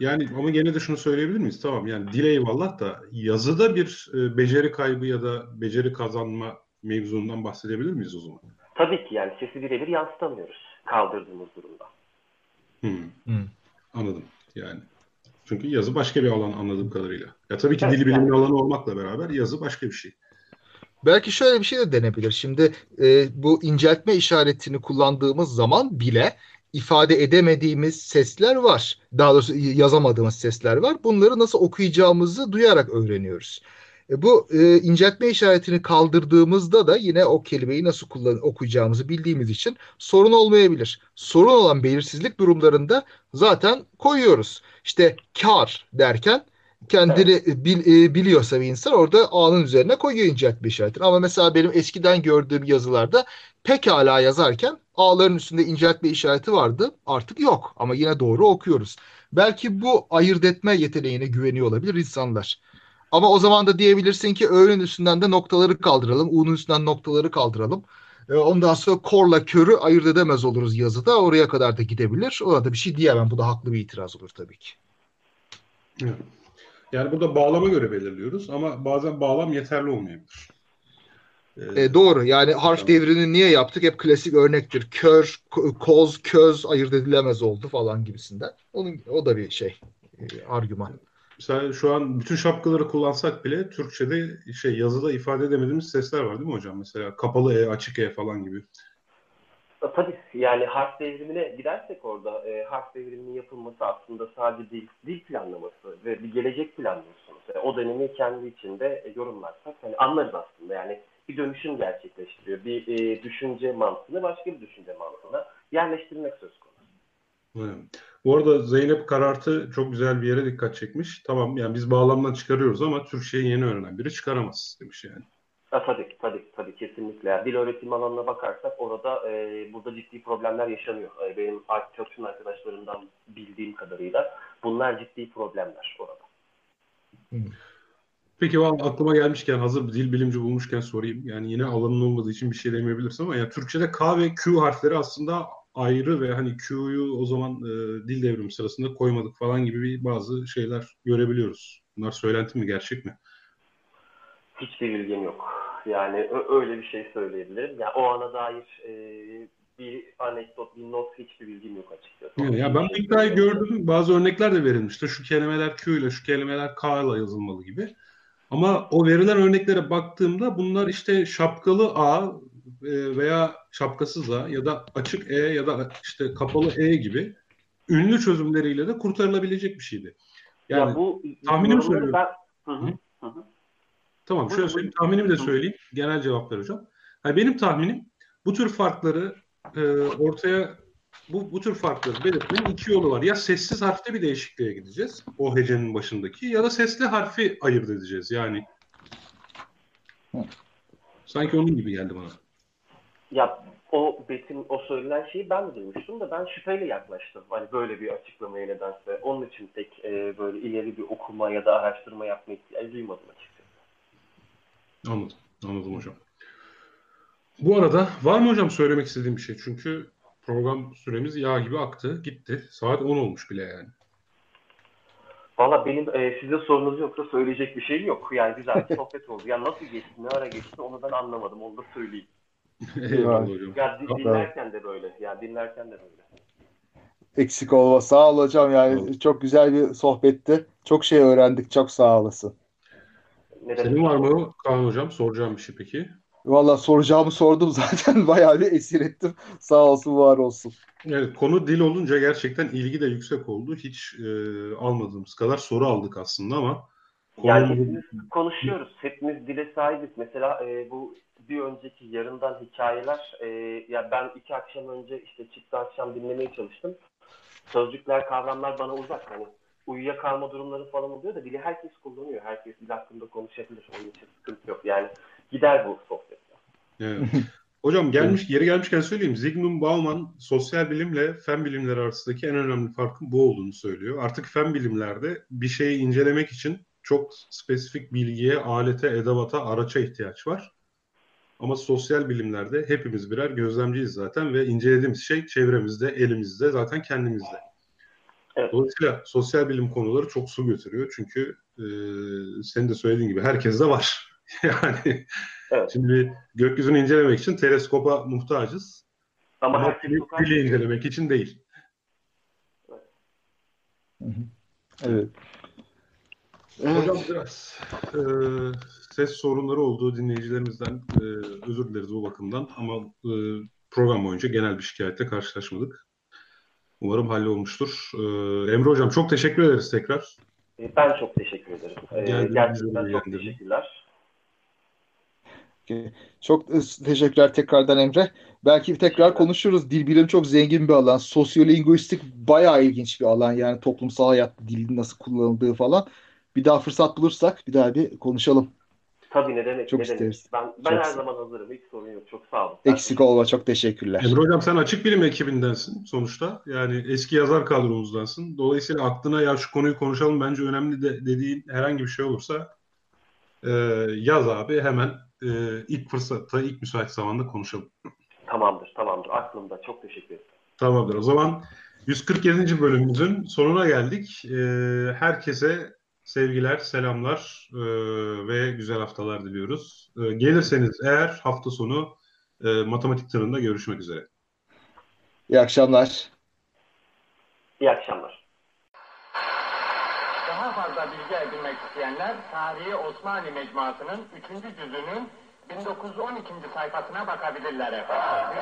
Yani ama gene de şunu söyleyebilir miyiz? Tamam yani dil eyvallah da yazıda bir e, beceri kaybı ya da beceri kazanma mevzundan bahsedebilir miyiz o zaman? Tabii ki yani sesi birebir yansıtamıyoruz kaldırdığımız durumda. Hmm. Hmm. Anladım yani. Çünkü yazı başka bir alan anladığım kadarıyla. Ya tabii ki evet, dili bilimin yani. alanı olmakla beraber yazı başka bir şey. Belki şöyle bir şey de denebilir. Şimdi e, bu inceltme işaretini kullandığımız zaman bile ifade edemediğimiz sesler var. Daha doğrusu yazamadığımız sesler var. Bunları nasıl okuyacağımızı duyarak öğreniyoruz. E, bu e, inceltme işaretini kaldırdığımızda da yine o kelimeyi nasıl kullan okuyacağımızı bildiğimiz için sorun olmayabilir. Sorun olan belirsizlik durumlarında zaten koyuyoruz. İşte kar derken kendini evet. bil, e, biliyorsa bir insan orada A'nın üzerine koyuyor inceltme işaretini. Ama mesela benim eskiden gördüğüm yazılarda pekala yazarken A'ların üstünde inceltme işareti vardı. Artık yok ama yine doğru okuyoruz. Belki bu ayırt etme yeteneğine güveniyor olabilir insanlar. Ama o zaman da diyebilirsin ki öğünün üstünden de noktaları kaldıralım. U'nun üstünden noktaları kaldıralım. E, ondan sonra korla körü ayırt edemez oluruz yazıda. Oraya kadar da gidebilir. Ona da bir şey diyemem. Bu da haklı bir itiraz olur tabii ki. Yani burada bağlama göre belirliyoruz ama bazen bağlam yeterli olmayabilir. Ee, e, doğru. Yani harf devrini niye yaptık? Hep klasik örnektir. Kör, koz, köz ayırt edilemez oldu falan gibisinden. Onun, o da bir şey. E, argüman. Mesela şu an bütün şapkaları kullansak bile Türkçe'de şey yazıda ifade edemediğimiz sesler var değil mi hocam? Mesela kapalı E, açık E falan gibi. Tabii yani harf devrimine gidersek orada e, harf devriminin yapılması aslında sadece dil, dil planlaması ve bir gelecek planlaması. Yani o dönemi kendi içinde e, yorumlarsak hani anlarız aslında yani bir dönüşüm gerçekleştiriyor. Bir e, düşünce mantığını başka bir düşünce mantığına yerleştirmek söz konusu. Evet. Bu arada Zeynep Karartı çok güzel bir yere dikkat çekmiş. Tamam yani biz bağlamdan çıkarıyoruz ama Türkçeyi yeni öğrenen biri çıkaramaz demiş yani. Ha, tabii tabii kesinlikle. Dil öğretim alanına bakarsak orada e, burada ciddi problemler yaşanıyor. E, benim çalışan arkadaşlarımdan bildiğim kadarıyla bunlar ciddi problemler orada. Peki aklıma gelmişken hazır dil bilimci bulmuşken sorayım. Yani yine alanın olmadığı için bir şey demeyebilirsin ama yani Türkçe'de K ve Q harfleri aslında ayrı ve hani Q'yu o zaman e, dil devrimi sırasında koymadık falan gibi bir bazı şeyler görebiliyoruz. Bunlar söylenti mi gerçek mi? Hiçbir bilgim yok. Yani öyle bir şey söyleyebilirim. Yani o ana dair e, bir anekdot, bir not hiçbir bilgim yok açıkçası. Yani ya ben bu iddiayı gördüm. Bazı örnekler de verilmişti. Şu kelimeler Q ile şu kelimeler K ile yazılmalı gibi. Ama o verilen örneklere baktığımda bunlar işte şapkalı A e, veya şapkasız A ya da açık E ya da işte kapalı E gibi ünlü çözümleriyle de kurtarılabilecek bir şeydi. Yani ya bu tahminim söylüyorum. Ben... Hı hı. Hı hı. Tamam şöyle söyleyeyim. Tahminimi de söyleyeyim. Genel cevaplar hocam. Yani benim tahminim bu tür farkları e, ortaya bu, bu tür farkları belirtmenin iki yolu var. Ya sessiz harfte bir değişikliğe gideceğiz. O hecenin başındaki ya da sesli harfi ayırt edeceğiz. Yani sanki onun gibi geldi bana. Ya o betim, o söylenen şeyi ben de duymuştum da ben şüpheyle yaklaştım. Hani böyle bir açıklamaya nedense. Onun için pek e, böyle ileri bir okuma ya da araştırma yapma ihtiyacı duymadım açıkçası. Anladım. Anladım hocam. Bu arada var mı hocam söylemek istediğim bir şey? Çünkü program süremiz yağ gibi aktı. Gitti. Saat 10 olmuş bile yani. Valla benim e, size sorunuz yoksa söyleyecek bir şeyim yok. Yani güzel bir sohbet oldu. Yani nasıl geçti, ne ara geçti onu ben anlamadım. Onu da söyleyeyim. (laughs) Eyvallah hocam. Ya dinlerken de böyle. Yani dinlerken de böyle. Eksik olma. Sağ ol hocam yani evet. çok güzel bir sohbetti. Çok şey öğrendik. Çok sağ olasın. Senin var mı Kaan hocam? Soracağım bir şey peki. Valla soracağımı sordum (laughs) zaten. Bayağı bir esir ettim. Sağ olsun var olsun. Evet, konu dil olunca gerçekten ilgi de yüksek oldu. Hiç e, almadığımız kadar soru aldık aslında ama yani hepimiz konuşuyoruz. Hepimiz dile sahibiz. Mesela e, bu bir önceki yarından hikayeler e, ya ben iki akşam önce işte çift akşam dinlemeye çalıştım. Sözcükler, kavramlar bana uzak. Hani uyuyakalma durumları falan oluyor da dili herkes kullanıyor. Herkes dil hakkında konuşabilir. Onun için sıkıntı yok. Yani gider bu sohbetler. Evet. (laughs) Hocam gelmiş geri gelmişken söyleyeyim. Zygmunt Bauman sosyal bilimle fen bilimleri arasındaki en önemli farkın bu olduğunu söylüyor. Artık fen bilimlerde bir şeyi incelemek için çok spesifik bilgiye, alete, edavata, araça ihtiyaç var. Ama sosyal bilimlerde hepimiz birer gözlemciyiz zaten ve incelediğimiz şey çevremizde, elimizde, zaten kendimizde. Evet. Dolayısıyla sosyal bilim konuları çok su götürüyor. Çünkü e, senin de söylediğin gibi herkes de var. (laughs) yani evet. şimdi gökyüzünü incelemek için teleskopa muhtacız. Ama, Ama dili incelemek için değil. Evet. evet. Evet. Hocam biraz e, ses sorunları olduğu dinleyicilerimizden e, özür dileriz bu bakımdan ama e, program boyunca genel bir şikayetle karşılaşmadık. Umarım hallolmuştur. E, Emre Hocam çok teşekkür ederiz tekrar. E, ben çok teşekkür ederim. E, gerçekten çok teşekkürler. Çok e, teşekkürler tekrardan Emre. Belki tekrar konuşuruz. Dil bilimi çok zengin bir alan. Sosyolinguistik bayağı ilginç bir alan. Yani toplumsal hayat dilin nasıl kullanıldığı falan. Bir daha fırsat bulursak bir daha bir konuşalım. Tabii ne demek. Çok ne isteriz. Demek. Ben, ben çok her zaman hazırım. Hiç sorun yok. Çok sağ olun. Eksik olma. Çok teşekkürler. Emre Hocam sen açık bilim ekibindensin sonuçta. Yani eski yazar kadromuzdansın. Dolayısıyla aklına ya şu konuyu konuşalım bence önemli de dediğin herhangi bir şey olursa e, yaz abi hemen e, ilk fırsatta, ilk müsait zamanda konuşalım. Tamamdır, tamamdır. Aklımda. Çok teşekkür ederim. Tamamdır. O zaman 147. bölümümüzün sonuna geldik. E, herkese sevgiler, selamlar e, ve güzel haftalar diliyoruz. E, gelirseniz eğer hafta sonu e, matematik tırında görüşmek üzere. İyi akşamlar. İyi akşamlar. Daha fazla bilgi edinmek isteyenler Tarihi Osmanlı Mecmuası'nın 3. cüzünün 1912. sayfasına bakabilirler efendim.